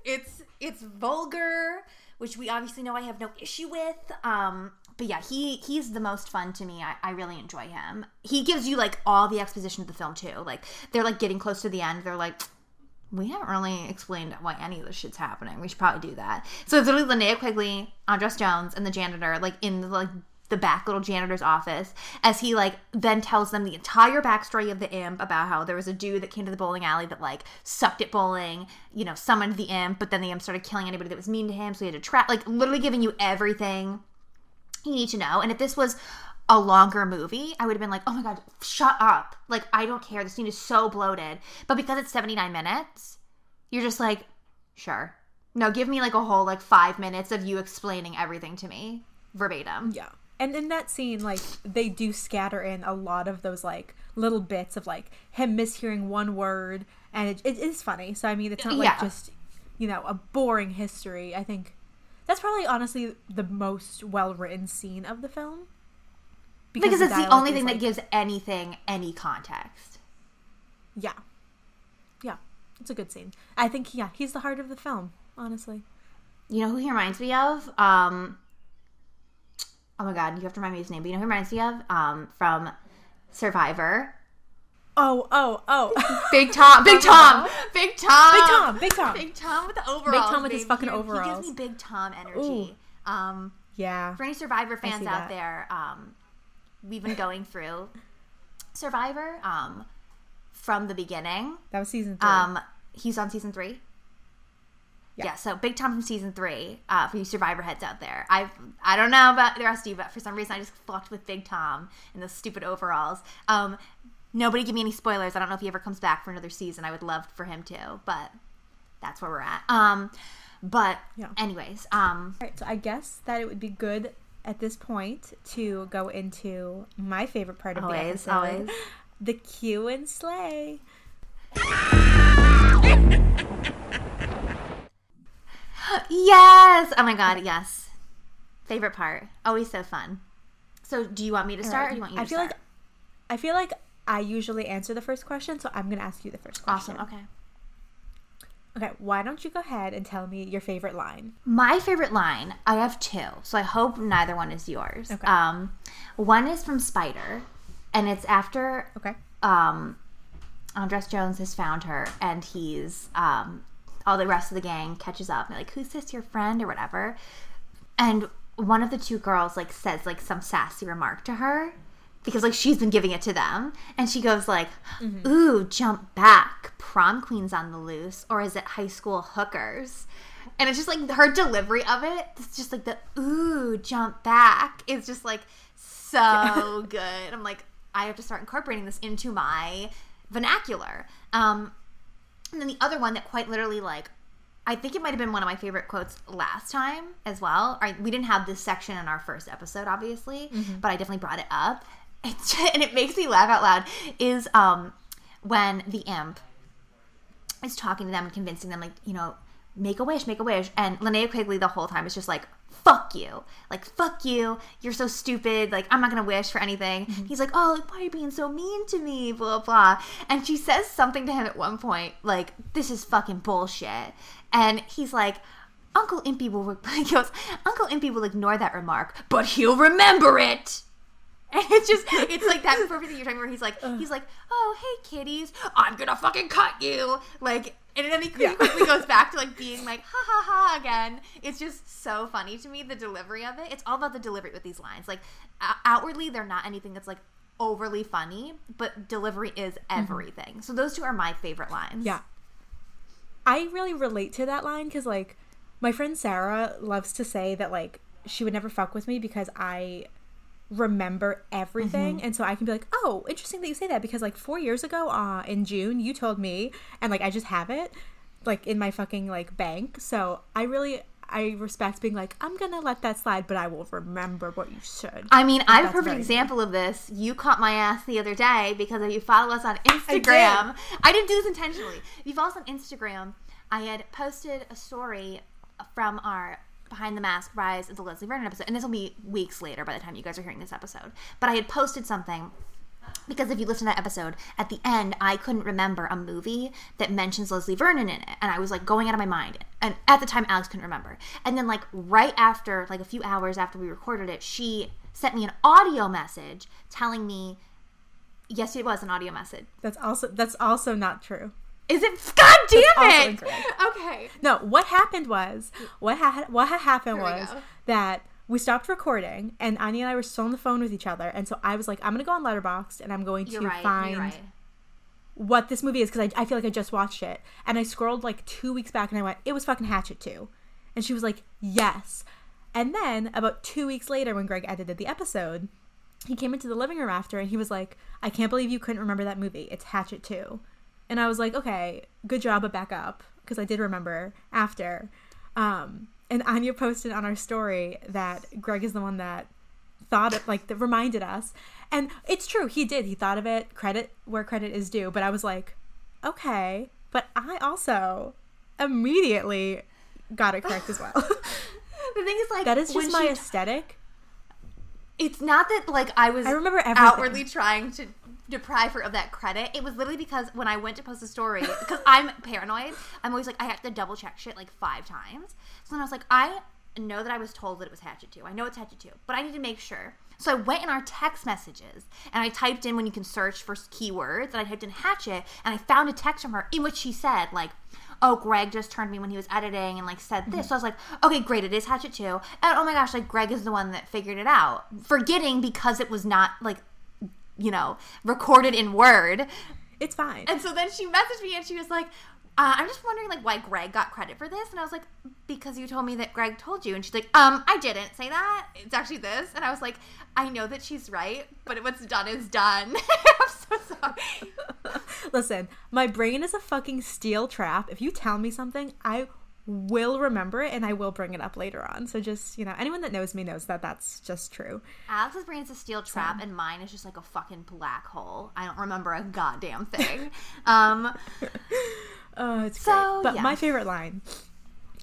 it's it's vulgar, which we obviously know I have no issue with. Um, but yeah, he he's the most fun to me. I, I really enjoy him. He gives you like all the exposition of the film too. Like they're like getting close to the end. They're like, we haven't really explained why any of this shit's happening. We should probably do that. So it's literally Linnea Quigley, Andras Jones, and the janitor, like in the like the back little janitor's office, as he like then tells them the entire backstory of the imp about how there was a dude that came to the bowling alley that like sucked at bowling, you know, summoned the imp, but then the imp started killing anybody that was mean to him, so he had to trap like literally giving you everything you need to know. And if this was a longer movie, I would have been like, oh my god, shut up. Like, I don't care. The scene is so bloated. But because it's 79 minutes, you're just like, sure. No, give me like a whole like five minutes of you explaining everything to me verbatim. Yeah. And in that scene, like they do scatter in a lot of those like little bits of like him mishearing one word, and it, it is funny. So I mean, it's not like Yeah. just you know a boring history. I think that's probably honestly the most well written scene of the film Because it's the only thing like- that gives anything any context. Yeah, yeah, it's a good scene. I think yeah, he's the heart of the film. Honestly, You know who he reminds me of? Um, oh my god, you have to remind me his name. But you know who he reminds me of? Um, from Survivor. Oh oh oh, Big Tom, Big Tom, Big Tom, Big Tom, Big Tom. Big Tom with the overalls. Big Tom with his fucking He- He gives me Big Tom energy. Um, yeah, for any Survivor fans out that. there, um, we've been going through Survivor um, from the beginning. that was season three. Um, he's on season three. Yeah. Yeah. so Big Tom from season three. Uh, for you Survivor heads out there, I I don't know about the rest of you, but for some reason I just fucked with Big Tom in those stupid overalls. Um, nobody give me any spoilers. I don't know if he ever comes back for another season. I would love for him to, but that's where we're at. Um, but Yeah. anyways, um, All right, so I guess that it would be good at this point to go into my favorite part of the Always, episode, always. the Q and Slay. yes. Oh my god, yes. Favorite part. Always so fun. So, do you want me to start, or do you want you to I feel start? like I feel like I usually answer the first question, so I'm gonna ask you the first question. awesome. Okay. Okay, why don't you go ahead and tell me your favorite line? My favorite line, I have two, so I hope neither one is yours. Okay. Um, one is from Spider, and it's after Okay. um, Andras Jones has found her, and he's um, all the rest of the gang catches up. And they're like, "Who's this? Your friend or whatever?" And one of the two girls like says like some sassy remark to her because like she's been giving it to them, and she goes like, "Ooh, jump back, prom queens on the loose, or is it high school hookers?" And it's just like her delivery of it. It's just like the "ooh, jump back" is just like so good. I'm like, I have to start incorporating this into my vernacular. Um, and then the other one that quite literally like I think it might have been one of my favorite quotes last time as well. I, we didn't have this section in our first episode, obviously, but I definitely brought it up. It's and it makes me laugh out loud. Is um when the imp is talking to them and convincing them, like you know, make a wish, make a wish, and Linnea Quigley the whole time is just like, "Fuck you, like fuck you, you're so stupid, like I'm not gonna wish for anything." He's like, "Oh, like, why are you being so mean to me?" Blah blah, and she says something to him at one point, like, "This is fucking bullshit," and he's like. Uncle Impy will he goes. Uncle Impy will ignore that remark, but he'll remember it. And it's just, it's like that perfect thing you're talking where he's like, he's like, oh, hey, kitties, I'm gonna fucking cut you. Like, and then he Yeah. quickly goes back to like being like, ha ha ha again. It's just so funny to me, the delivery of it. It's all about the delivery with these lines. Like, outwardly, they're not anything that's like overly funny, but delivery is mm-hmm. everything. So those two are my favorite lines. Yeah. I really relate to that line because, like, my friend Sarah loves to say that, like, she would never fuck with me because I remember everything. And so I can be like, oh, interesting that you say that because, like, four years ago uh, in June, you told me, and, like, I just have it, like, in my fucking, like, bank. So I really. I respect being like, I'm gonna let that slide, but I will remember what you said. I mean, I have a perfect example of this. You caught my ass the other day because if you follow us on Instagram, I, did. not do this intentionally. If you follow us on Instagram, I had posted a story from our Behind the Mask Rise of the Leslie Vernon episode, and this will be weeks later by the time you guys are hearing this episode. But I had posted something because if you listen to that episode, at the end, I couldn't remember a movie that mentions Leslie Vernon in it. And I was like going out of my mind. And at the time, Alex couldn't remember. And then, like, right after, like a few hours after we recorded it, she sent me an audio message telling me, yes, it was an audio message. That's also that's also not true. Is it? God damn it! Okay. No, what happened was what had what had happened Here was that we stopped recording and Aine and I were still on the phone with each other, and so I was like, I'm gonna go on Letterboxd and I'm going to right. find right. what this movie is because I, I feel like I just watched it, and I scrolled like two weeks back and I went, it was fucking Hatchet two, and she was like, yes, and then about two weeks later when Greg edited the episode. He came into the living room after and he was like, I can't believe you couldn't remember that movie. It's Hatchet 2. And I was like, okay, good job, but back up. Because I did remember after. Um, and Aine posted on our story that Greg is the one that thought it, like, that reminded us. And it's true, he did. He thought of it, credit where credit is due. But I was like, okay. But I also immediately got it correct as well. The thing is, like, that is just my aesthetic. It's not that like I was I remember everything. outwardly trying to deprive her of that credit. It was literally because when I went to post a story, because I'm paranoid, I'm always like I have to double check shit like five times. So then I was like, I know that I was told that it was Hatchet 2. I know it's Hatchet 2, but I need to make sure. So I went in our text messages and I typed in when you can search for keywords and I typed in Hatchet and I found a text from her in which she said like, "Oh, Greg just turned me when he was editing and like said this." Mm-hmm. So I was like, "Okay, great, it is Hatchet 2." And oh my gosh, like Greg is the one that figured it out. Forgetting because it was not like you know, recorded in Word. It's fine. And so then she messaged me and she was like, uh, I'm just wondering like why Greg got credit for this. And I was like, because you told me that Greg told you. And she's like, um, I didn't say that. It's actually this. And I was like, I know that she's right, but what's done is done. I'm so sorry. Listen, my brain is a fucking steel trap. If you tell me something, I will remember it and I will bring it up later on. So just, you know, anyone that knows me knows that that's just true. Alex's brain is a steel trap, and mine is just like a fucking black hole. I don't remember a goddamn thing. um, Oh, it's So, great. But yeah. my favorite line,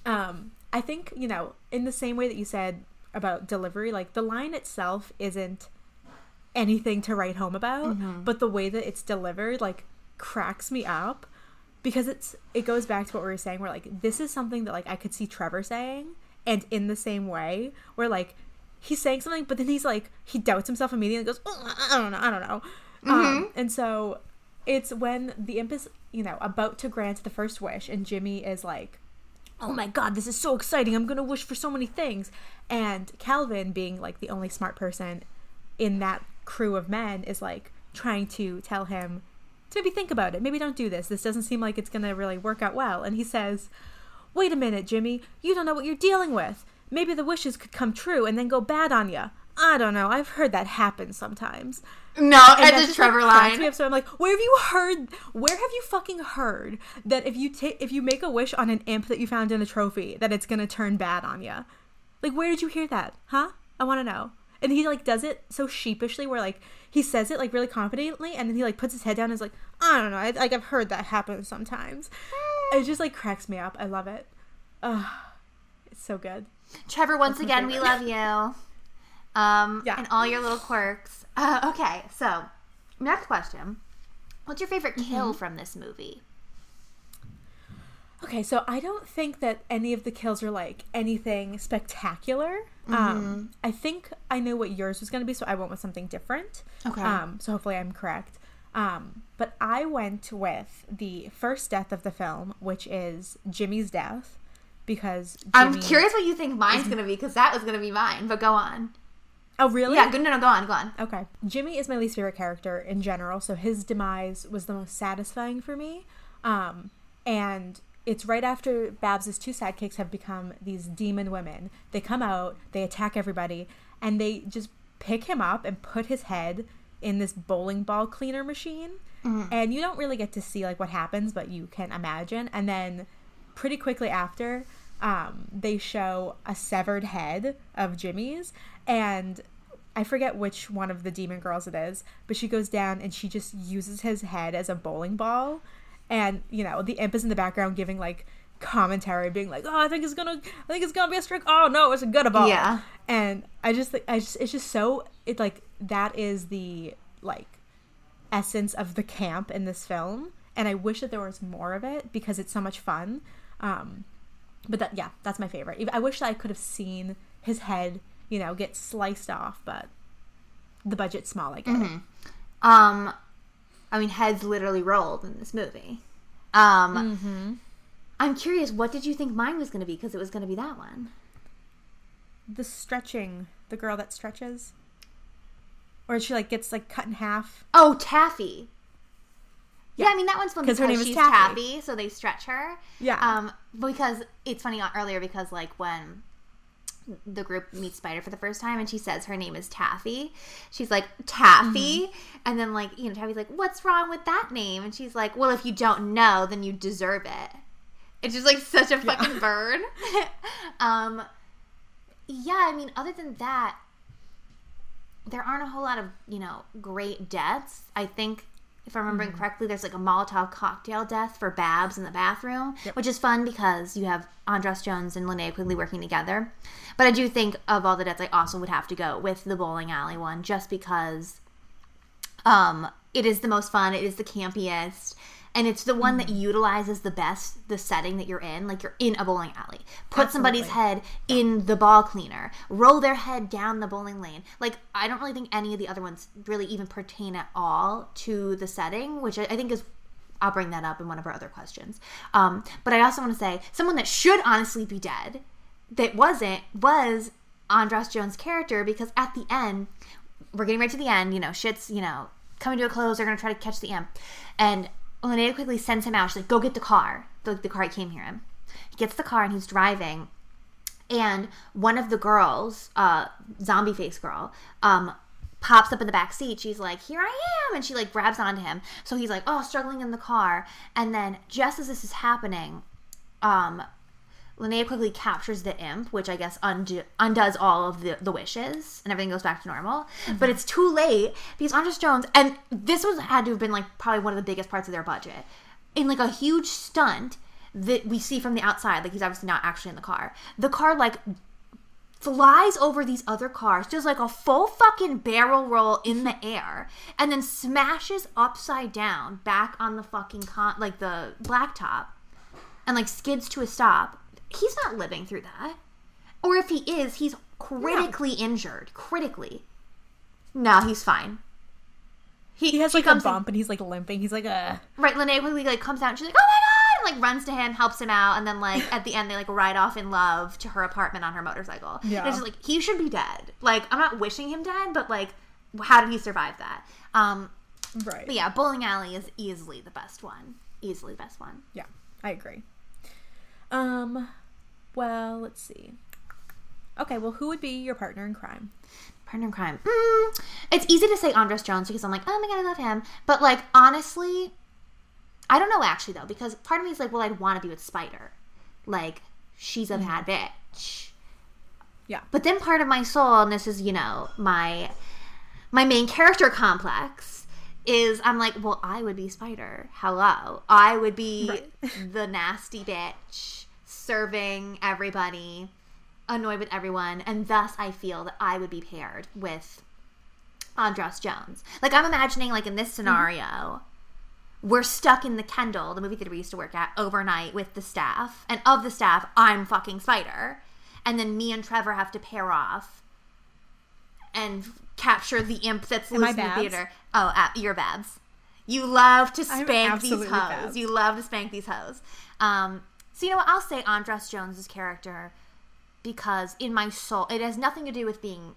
um, I think, you know, in the same way that you said about delivery, like the line itself isn't anything to write home about, Mm-hmm. but the way that it's delivered, like, cracks me up because it's it goes back to what we were saying where like this is something that like I could see Trevor saying and in the same way where like he's saying something but then he's like he doubts himself immediately and goes "Oh, I don't know I don't know. Um, and so it's when the imp is you know about to grant the first wish and Jimmy is like oh my god this is so exciting I'm gonna wish for so many things. And Calvin being like the only smart person in that crew of men is like trying to tell him maybe think about it. Maybe don't do this. This doesn't seem like it's going to really work out well. And he says, Wait a minute, Jimmy. You don't know what you're dealing with. Maybe the wishes could come true and then go bad on you. I don't know. I've heard that happen sometimes. no, And it's just, Trevor line. me up. So I'm like, where have you heard? Where have you fucking heard that if you take if you make a wish on an imp that you found in a trophy, that it's gonna turn bad on you? Like, where did you hear that? Huh? I want to know. And he like does it so sheepishly, where like he says it like really confidently, and then he like puts his head down and is like, I don't know. I, like I've heard that happen sometimes. It just like cracks me up. I love it. Ugh, it's so good. Trevor, once again, we love you. Um, Yeah. and all your little quirks. Uh, okay, so next question: What's your favorite kill Mm-hmm. from this movie? Okay, so I don't think that any of the kills are like anything spectacular. Mm-hmm. Um, I think I know what yours was going to be, so I went with something different. Okay. Um, so hopefully I'm correct. Um, but I went with the first death of the film, which is Jimmy's death, because I'm curious what you think mine's gonna be because that was gonna be mine. But go on. Oh, really? Yeah, good. No, no, go on, go on. Okay. Jimmy is my least favorite character in general, so his demise was the most satisfying for me. Um, and it's right after Babs's two sidekicks have become these demon women. They come out, they attack everybody, and they just pick him up and put his head in this bowling ball cleaner machine. And you don't really get to see like what happens, but you can imagine. And then pretty quickly after, um, they show a severed head of Jimmy's, and I forget which one of the demon girls it is, but she goes down and she just uses his head as a bowling ball, and you know the imp is in the background giving like commentary, being like, "Oh, I think it's gonna, I think it's gonna be a strike. Oh no, it's a good ball." Yeah. and I just, think I just, it's just so it like that is the like essence of the camp in this film and i wish that there was more of it because it's so much fun um but that yeah that's my favorite i wish that i could have seen his head you know get sliced off but the budget's small i get it Um, I mean, heads literally rolled in this movie. Um, I'm curious, what did you think mine was going to be? Because it was going to be that one. The stretching, the girl that stretches, or she like gets like cut in half. Oh, Taffy. Yeah, I mean that one's fun 'Cause because her name is Taffy. Taffy. so they stretch her. Yeah. Um, because it's funny uh, earlier because like when the group meets Spider for the first time and she says her name is Taffy, she's like Taffy, and then like you know Taffy's like, what's wrong with that name? And she's like, well, if you don't know, then you deserve it. It's just like such a fucking burn. um, yeah, I mean, other than that, there aren't a whole lot of you know great deaths. I think if I'm remembering correctly, there's like a Molotov cocktail death for Babs in the bathroom, which is fun because you have Andras Jones and Linnea Quigley working together. But I do think of all the deaths, I also would have to go with the bowling alley one, just because um, it is the most fun. It is the campiest. And it's the one that utilizes the best the setting that you're in. Like you're in a bowling alley. Put somebody's head in the ball cleaner. Roll their head down the bowling lane. Like I don't really think any of the other ones really even pertain at all to the setting, which I, I think is I'll bring that up in one of our other questions. Um, but I also want to say someone that should honestly be dead that wasn't was Andras Jones' character because at the end, we're getting right to the end, you know, shit's, you know, coming to a close, they're gonna try to catch the imp. And Linnea Quigley sends him out. She's like, go get the car. The, the car came here. He gets the car and he's driving. And one of the girls, uh, zombie face girl, um, pops up in the back seat. She's like, "Here I am," and she like grabs onto him. So he's like, "Oh, struggling in the car." And then just as this is happening, um, Linnea Quigley captures the imp, which I guess undo- undoes all of the, the wishes, and everything goes back to normal. Mm-hmm. But it's too late because Andras Jones, and this was had to have been like probably one of the biggest parts of their budget, in like a huge stunt that we see from the outside. Like he's obviously not actually in the car. The car like flies over these other cars, does like a full fucking barrel roll in the air, and then smashes upside down back on the fucking con like the blacktop, and like skids to a stop. He's not living through that, or if he is, he's critically injured. Critically, no, he's fine. He has she like a comes in- bump and he's like limping. He's like a Right, Linnea Quigley like comes out and she's like, "Oh my god!" and like runs to him, helps him out, and then like at the end they like ride off in love to her apartment on her motorcycle. Yeah. and it's just like he should be dead. Like I'm not wishing him dead, but like how did he survive that? Um, right. but yeah, bowling alley is easily the best one. Easily the best one. Yeah, I agree. Um, well, let's see. Okay, well, who would be your partner in crime? Partner in crime. Mm, it's easy to say Andras Jones because I'm like, oh my god, I love him. But like honestly, I don't know actually though because part of me is like, well, I'd want to be with Spider. Like she's a bad bitch. Yeah. But then part of my soul, and this is, you know, my my main character complex, is I'm like, well, I would be Spider. Hello. I would be Right. the nasty bitch serving everybody, annoyed with everyone, and thus I feel that I would be paired with Andras Jones. Like I'm imagining like in this scenario, we're stuck in the Kendall, the movie theater we used to work at, overnight with the staff. And of the staff, I'm fucking Spider. And then me and Trevor have to pair off and capture the imp that's loose in the theater. Oh, uh, you're Babs. You love to spank these hoes. Babs. You love to spank these hoes. Um, so you know what? I'll say Andras Jones's character because in my soul, it has nothing to do with being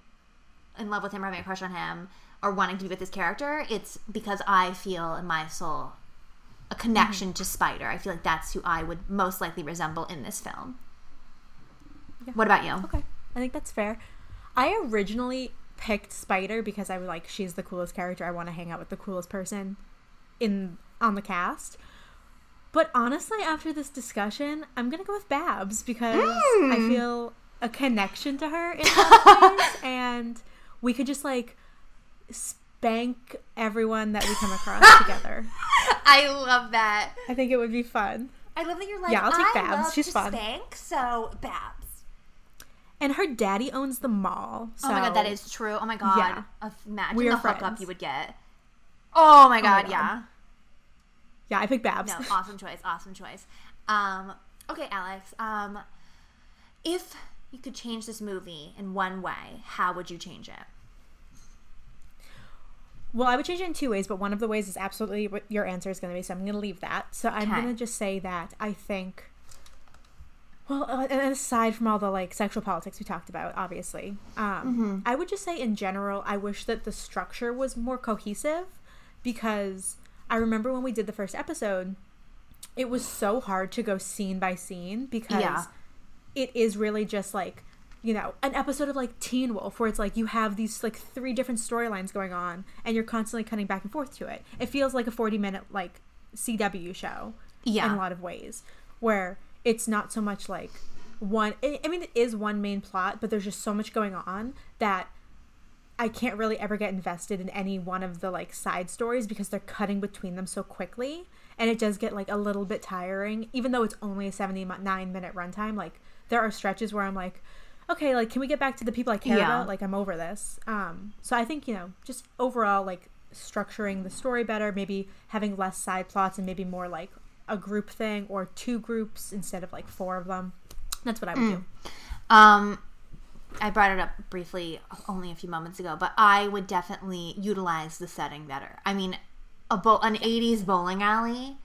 in love with him or having a crush on him or wanting to be with his character. It's because I feel in my soul a connection mm-hmm. to Spider. I feel like that's who I would most likely resemble in this film. Yeah. What about you? Okay, I think that's fair. I originally picked Spider because I was like, she's the coolest character. I want to hang out with the coolest person in on the cast. But honestly, after this discussion, I'm gonna go with Babs because I hmm. feel a connection to her in some ways, and we could just like spank everyone that we come across together. I love that. I think it would be fun. I love that you're like, Yeah, I'll take Babs. She's fun. Spank, so Babs. And her daddy owns the mall. So oh my god, that is true. Oh my god. Yeah. Imagine We the are hookup you would get. Oh my oh god, God. yeah. Yeah, I picked Babs. No, awesome choice, awesome choice. Um, okay, Alex. Um, if you could change this movie in one way, how would you change it? Well, I would change it in two ways, but one of the ways is absolutely what your answer is going to be. So I'm going to leave that. So I'm Okay. going to just say that I think. Well, uh, and aside from all the like sexual politics we talked about, obviously, um, I would just say in general, I wish that the structure was more cohesive because I remember when we did the first episode, it was so hard to go scene by scene because Yeah. it is really just like you know an episode of like teen wolf where it's like you have these like three different storylines going on and you're constantly cutting back and forth to it it feels like a 40 minute like cw show Yeah. in a lot of ways where it's not so much like one i I mean it is one main plot but there's just so much going on that I can't really ever get invested in any one of the like side stories because they're cutting between them so quickly and it does get like a little bit tiring even though it's only a 79 minute runtime like there are stretches where I'm like okay like can we get back to the people I care Yeah. about? Like I'm over this. Um so I think you know just overall like structuring the story better maybe having less side plots and maybe more like a group thing or two groups instead of like four of them. That's what I would do. Um, I brought it up briefly only a few moments ago, but I would definitely utilize the setting better. I mean, a bo- an '80s bowling alley,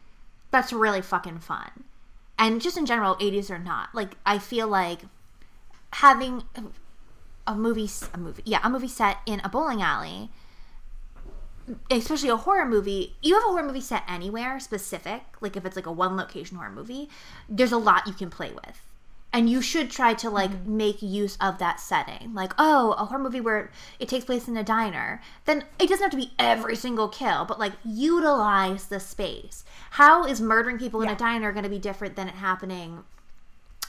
that's really fucking fun, and just in general, '80s or not, like I feel like having a movie, a movie, yeah, a movie set in a bowling alley. Especially a horror movie, you have a horror movie set anywhere specific, like if it's like a one location horror movie, there's a lot you can play with and you should try to like mm-hmm. make use of that setting. Like oh a horror movie where it takes place in a diner. Then it doesn't have to be every single kill but like utilize the space. How is murdering people in a diner going to be different than it happening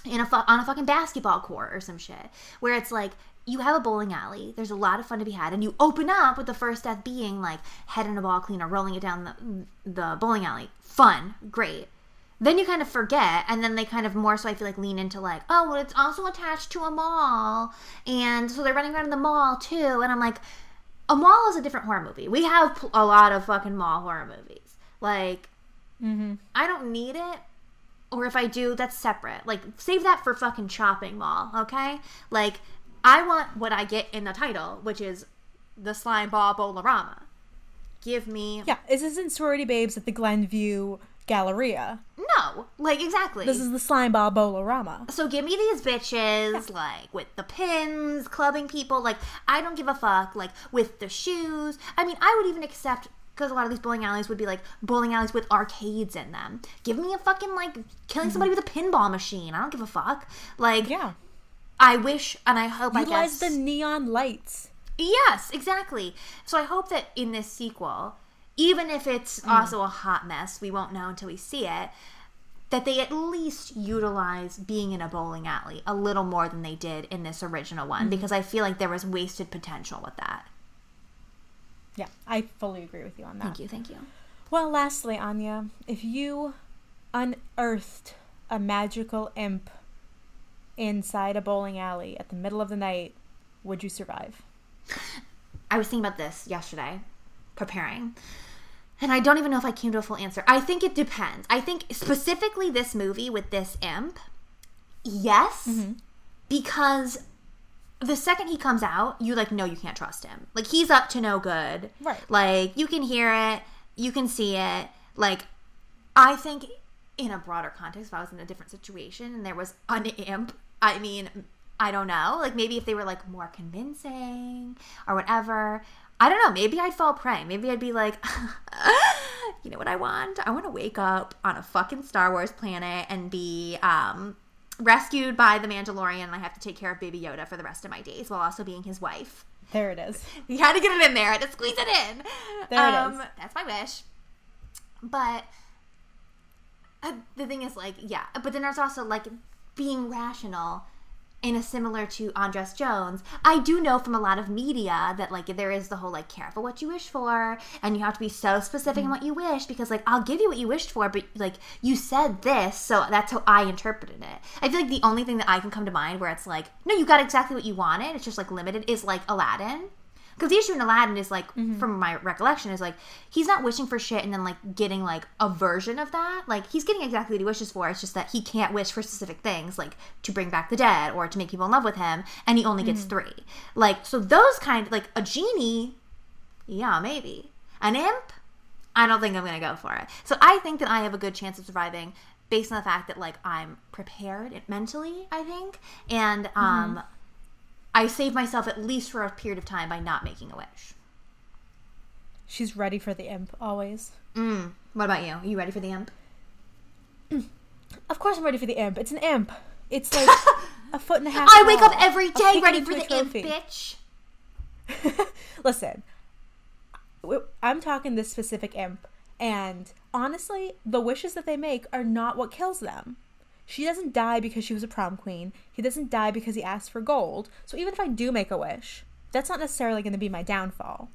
in a fu- on a fucking basketball court or some shit? Where it's like you have a bowling alley there's a lot of fun to be had and you open up with the first death being like head in a ball cleaner rolling it down the, the bowling alley. Fun. Great then you kind of forget and then they kind of more so i feel like lean into like oh well it's also attached to a mall and so they're running around in the mall too and i'm like a mall is a different horror movie we have pl- a lot of fucking mall horror movies like mm-hmm. i don't need it or if I do, that's separate. Like, save that for fucking shopping mall, okay? Like, I want what I get in the title, which is the slime ball Bowl-O-Rama. Give me yeah is this isn't sorority babes at the glenview galleria no, like exactly. This is the slime ball Bowl-O-Rama. so give me these bitches, like with the pins, clubbing people. Like I don't give a fuck. Like with the shoes. I mean, I would even accept because a lot of these bowling alleys would be like bowling alleys with arcades in them. Give me a fucking like killing somebody mm-hmm. with a pinball machine. I don't give a fuck. Like Yeah. I wish and I hope I Utilize guess the neon lights. Yes, exactly. So I hope that in this sequel, even if it's Mm. also a hot mess, we won't know until we see it, that they at least utilize being in a bowling alley a little more than they did in this original Mm. one because I feel like there was wasted potential with that. Yeah, I fully agree with you on that. Thank you, thank you. Well, lastly, Aine, if you unearthed a magical imp inside a bowling alley at the middle of the night, would you survive? I was thinking about this yesterday, preparing. And I don't even know if I came to a full answer. I think it depends. I think specifically this movie with this imp, yes, mm-hmm. because the second he comes out, you like no, you can't trust him. Like he's up to no good. Right. Like you can hear it, you can see it. Like I think in a broader context, if I was in a different situation and there was an imp, I mean, I don't know. Like maybe if they were like more convincing or whatever. I don't know. Maybe I'd fall prey. Maybe I'd be like, you know what I want? I want to wake up on a fucking Star Wars planet and be um, rescued by the Mandalorian. And I have to take care of Baby Yoda for the rest of my days while also being his wife. There it is. You had to get it in there. I had to squeeze it in. There it um, is. That's my wish. But uh, the thing is, like, yeah. But then there's also like being rational in a similar to Andras Jones. I do know from a lot of media that like there is the whole like careful what you wish for, and you have to be so specific in mm-hmm. what you wish because like I'll give you what you wished for, but like you said this, so that's how I interpreted it. I feel like the only thing that I can come to mind where it's like, no, you got exactly what you wanted. It's just like limited is like Aladdin. Because the issue in Aladdin is like, mm-hmm. from my recollection, is like he's not wishing for shit and then like getting like a version of that. Like he's getting exactly what he wishes for. It's just that he can't wish for specific things, like to bring back the dead or to make people in love with him, and he only gets mm-hmm. three. Like so, those kind like a genie Yeah, maybe. An imp? I don't think I'm going to go for it. So I think that I have a good chance of surviving based on the fact that like I'm prepared mentally, I think, and um mm-hmm. I save myself at least for a period of time by not making a wish. She's ready for the imp always. Mm. What about you? Are you ready for the imp? Of course, I'm ready for the imp. It's an imp. It's like a foot and a half. I wake up every day ready for the imp, bitch. Listen, I'm talking this specific imp, and honestly, the wishes that they make are not what kills them. She doesn't die because she was a prom queen. He doesn't die because he asked for gold. So even if I do make a wish, that's not necessarily going to be my downfall.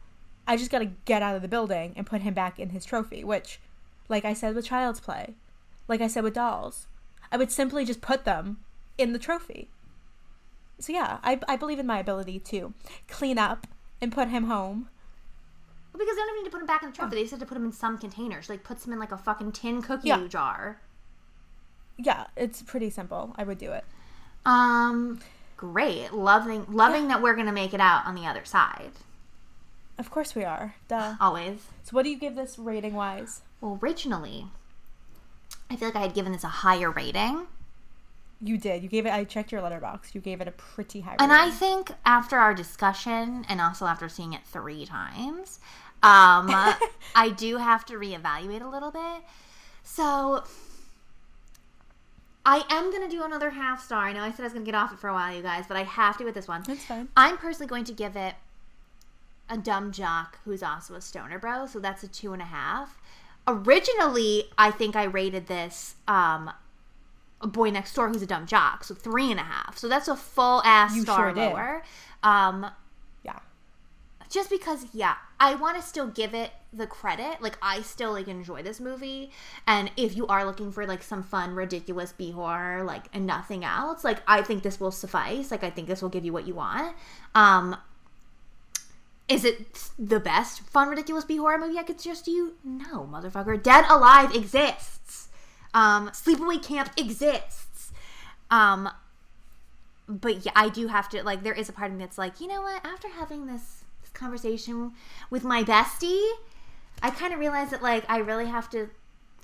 I just got to get out of the building and put him back in his trophy, which, like I said with Child's Play, like I said with dolls, I would simply just put them in the trophy. So yeah, I, I believe in my ability to clean up and put him home. Well, because they don't even need to put him back in the trophy. They just have to put him in some container. She like puts him in like a fucking tin cookie Yeah. jar. Yeah, it's pretty simple. I would do it. Um, great. Loving, loving that we're gonna make it out on the other side. Of course we are. Duh. Always. So what do you give this rating wise? Well, originally, I feel like I had given this a higher rating, You did. You gave it I checked your Letterboxd. You gave it a pretty high and rating. I think after our discussion, and also after seeing it three times, um, I do have to reevaluate a little bit. So. I am gonna do another half star. I know I said I was gonna get off it for a while, you guys, but I have to with this one. That's fine. I'm personally going to give it a dumb jock who's also a stoner bro, so that's a two and a half. Originally, I think I rated this um, a boy next door who's a dumb jock, so three and a half. So that's a full ass You star sure lower. Um. Just because, yeah, I want to still give it the credit. Like, I still like enjoy this movie, and if you are looking for like some fun, ridiculous b horror, like and nothing else, like I think this will suffice. Like, I think this will give you what you want. Um, is it the best fun, ridiculous b horror movie I could suggest to you? No, motherfucker. Dead Alive exists. Um, Sleepaway Camp exists. Um, but yeah, I do have to like. There is a part of me that's like, you know what? After having this, this conversation with my bestie, I kind of realized that like I really have to.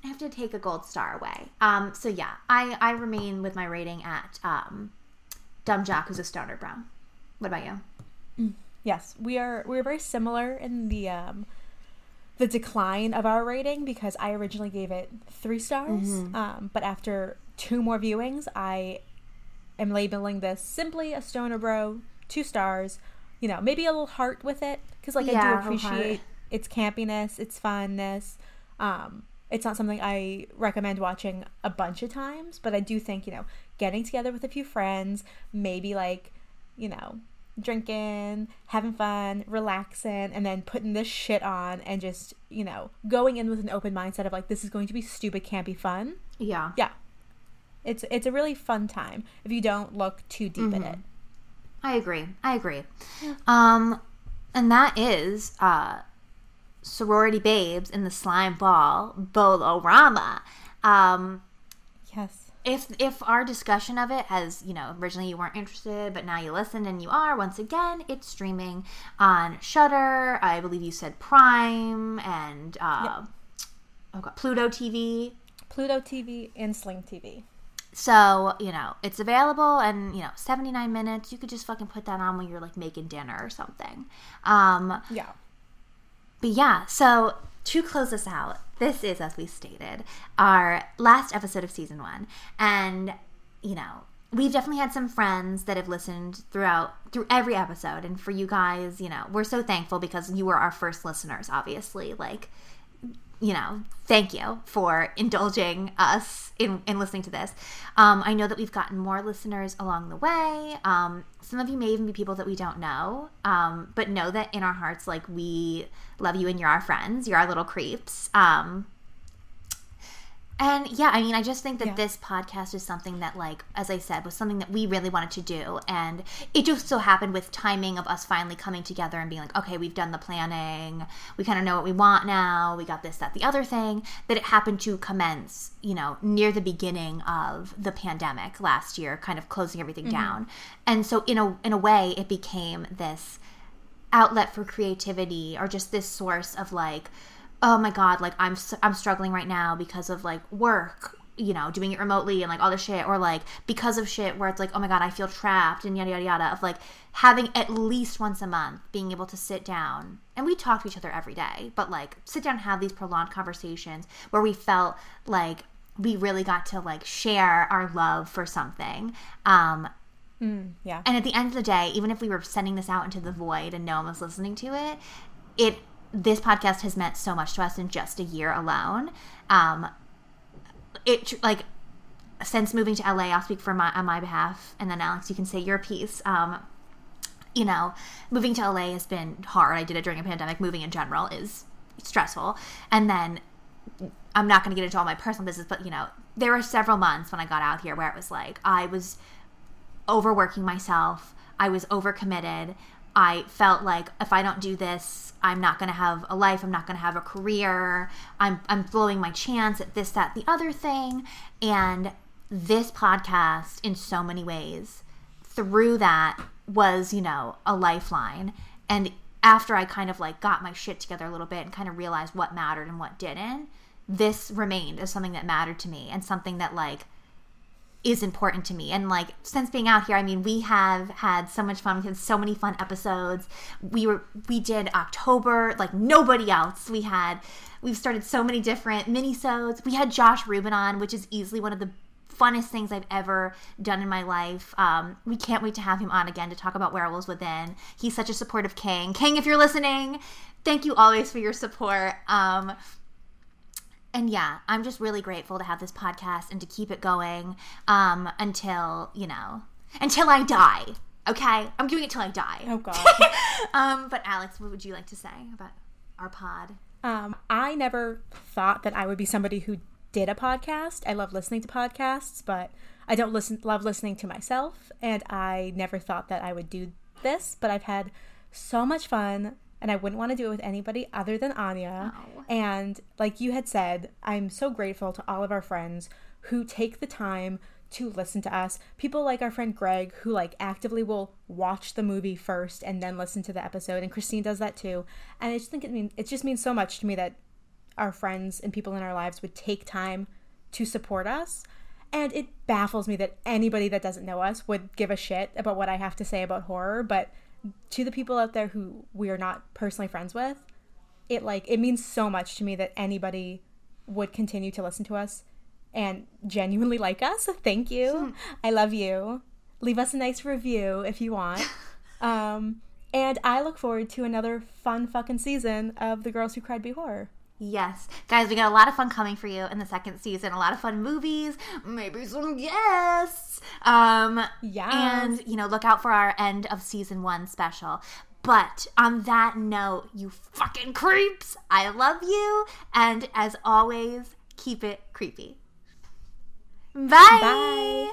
I have to take a gold star away. Um. So yeah, I I remain with my rating at um, Dumb Jock, who's a stoner brown. What about you? Yes, we are we're very similar in the um the decline of our rating because I originally gave it three stars. Um, but after two more viewings, I am labeling this simply a stoner bro, two stars. You know, maybe a little heart with it because like I do appreciate its campiness, its funness. Um, it's not something I recommend watching a bunch of times, but I do think you know getting together with a few friends, maybe like you know drinking, having fun, relaxing, and then putting this shit on and just, you know, going in with an open mindset of like this is going to be stupid, can't be fun. Yeah. Yeah. It's it's a really fun time if you don't look too deep in it. I agree. I agree. Um, and that is uh, sorority babes in the slime ball Bowl-O-Rama. Um, Yes. if if our discussion of it has you know originally you weren't interested but now you listened and you are once again it's streaming on Shudder. I believe you said Prime and uh, oh god Pluto TV. Pluto TV and Sling TV. So, you know, it's available and, you know, 79 minutes. You could just fucking put that on when you're like making dinner or something. Um, Yeah. but yeah, so to close this out, this is, as we stated, our last episode of season one. And, you know, we've definitely had some friends that have listened throughout, through every episode. And for you guys, you know, we're so thankful because you were our first listeners, obviously. Like, you know, thank you for indulging us in, in listening to this. Um, I know that we've gotten more listeners along the way. Um, some of you may even be people that we don't know, um, but know that in our hearts, like, we love you and you're our friends. You're our little creeps. Um, and yeah, I mean, I just think that Yeah. this podcast is something that, like, as I said, was something that we really wanted to do. And it just so happened with timing of us finally coming together and being like, okay, we've done the planning. We kind of know what we want now. We got this, that, the other thing. That it happened to commence, you know, near the beginning of the pandemic last year, kind of closing everything mm-hmm. down. And so, in a, in a way, it became this outlet for creativity or just this source of like oh my god like i'm I'm struggling right now because of like work you know doing it remotely and like all this shit or like because of shit where it's like oh my god i feel trapped and yada yada yada of like having at least once a month being able to sit down and we talk to each other every day but like sit down and have these prolonged conversations where we felt like we really got to like share our love for something um Yeah. and at the end of the day, even if we were sending this out into the void and no one was listening to it, it this podcast has meant so much to us in just a year alone. Um, it like since moving to LA, I'll speak for my on my behalf, and then Alex, you can say your piece. Um, you know, moving to LA has been hard. I did it during a pandemic. Moving in general is stressful, and then I'm not going to get into all my personal business, but you know, there were several months when I got out here where it was like I was overworking myself. I was overcommitted. I felt like if I don't do this, I'm not going to have a life. I'm not going to have a career. I'm I'm blowing my chance at this, that, the other thing. And this podcast, in so many ways, through that was you know a lifeline. And after I kind of like got my shit together a little bit and kind of realized what mattered and what didn't, this remained as something that mattered to me and something that like is important to me. And like since being out here, I mean, we have had so much fun. We had so many fun episodes. We were we did October like nobody else. We had we've started so many different minisodes. We had Josh Rubin on, which is easily one of the funnest things I've ever done in my life. Um, we can't wait to have him on again to talk about Werewolves Within. He's such a supportive king. King, if you're listening, thank you always for your support. Um, and yeah, I'm just really grateful to have this podcast and to keep it going um, until you know, until I die. Okay, I'm doing it till I die. Oh God. um, but Alex, what would you like to say about our pod? Um, I never thought that I would be somebody who did a podcast. I love listening to podcasts, but I don't listen love listening to myself, and I never thought that I would do this. But I've had so much fun, and I wouldn't want to do it with anybody other than Aine. Oh. And like you had said, I'm so grateful to all of our friends who take the time to listen to us. People like our friend Greg, who like actively will watch the movie first and then listen to the episode, and Christine does that too. And I just think it mean it just means so much to me that our friends and people in our lives would take time to support us. And it baffles me that anybody that doesn't know us would give a shit about what I have to say about horror. But to the people out there who we are not personally friends with, it like it means so much to me that anybody would continue to listen to us and genuinely like us. Thank you. I love you. Leave us a nice review if you want. Um, and I look forward to another fun fucking season of The Girls Who Cried B-Horror. Yes, guys, we got a lot of fun coming for you in the second season. A lot of fun movies, maybe some guests. Um, Yes. and you know, look out for our end of season one special. But on that note, you fucking creeps, I love you, and as always, keep it creepy. Bye. Bye.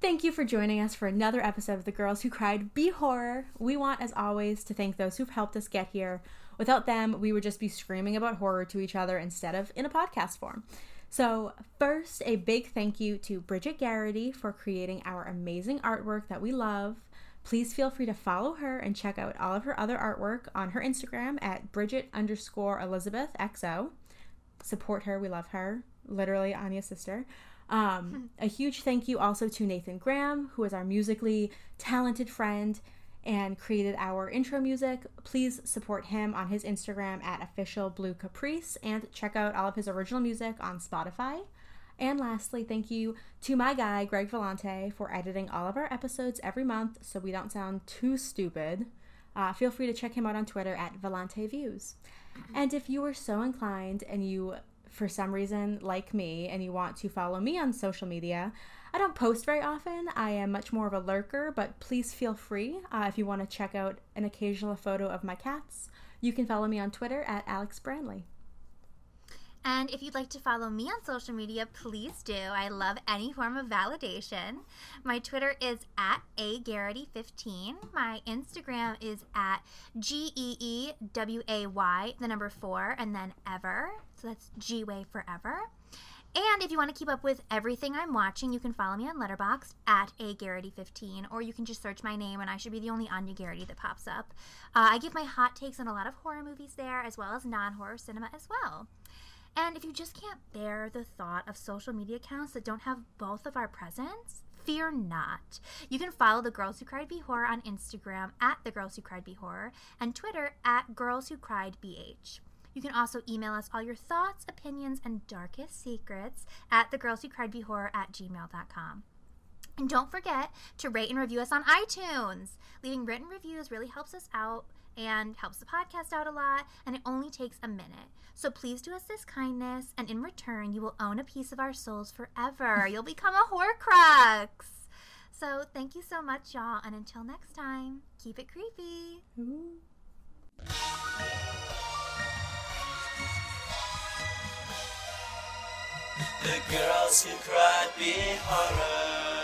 Thank you for joining us for another episode of The Girls Who Cried B-Horror. We want, as always, to thank those who've helped us get here. Without them, we would just be screaming about horror to each other instead of in a podcast form. So, first, a big thank you to Bridget Garrity for creating our amazing artwork that we love. Please feel free to follow her and check out all of her other artwork on her Instagram at Bridget underscore Elizabeth XO support her. We love her. Literally Aine's sister. Um, a huge thank you also to Nathan Graham, who is our musically talented friend and created our intro music. Please support him on his Instagram at official blue caprice and check out all of his original music on Spotify. And lastly, thank you to my guy, Greg Vellante, for editing all of our episodes every month so we don't sound too stupid. Uh, feel free to check him out on Twitter at Vellante Views. And if you are so inclined and you, for some reason, like me, and you want to follow me on social media, I don't post very often. I am much more of a lurker, but please feel free uh, if you want to check out an occasional photo of my cats. You can follow me on Twitter at Alex Branley. And if you'd like to follow me on social media, please do. I love any form of validation. My Twitter is at agarrity15. My Instagram is at G E E W A Y, the number four, and then ever. So that's G Way Forever. And if you want to keep up with everything I'm watching, you can follow me on Letterboxd at a Garrity15, or you can just search my name, and I should be the only Aine Garrity that pops up. Uh, I give my hot takes on a lot of horror movies there, as well as non-horror cinema as well. And if you just can't bear the thought of social media accounts that don't have both of our presents, fear not. You can follow the Girls Who Cried B-Horror on Instagram at the Girls Who Cried B-Horror and Twitter at Girls Who Cried BH. You can also email us all your thoughts, opinions, and darkest secrets at thegirlswhocriedbehorror at gmail.com. And don't forget to rate and review us on iTunes. Leaving written reviews really helps us out and helps the podcast out a lot, and it only takes a minute. So please do us this kindness, and in return, you will own a piece of our souls forever. You'll become a Horcrux. So thank you so much, y'all, and until next time, keep it creepy. The girls who cried be horror.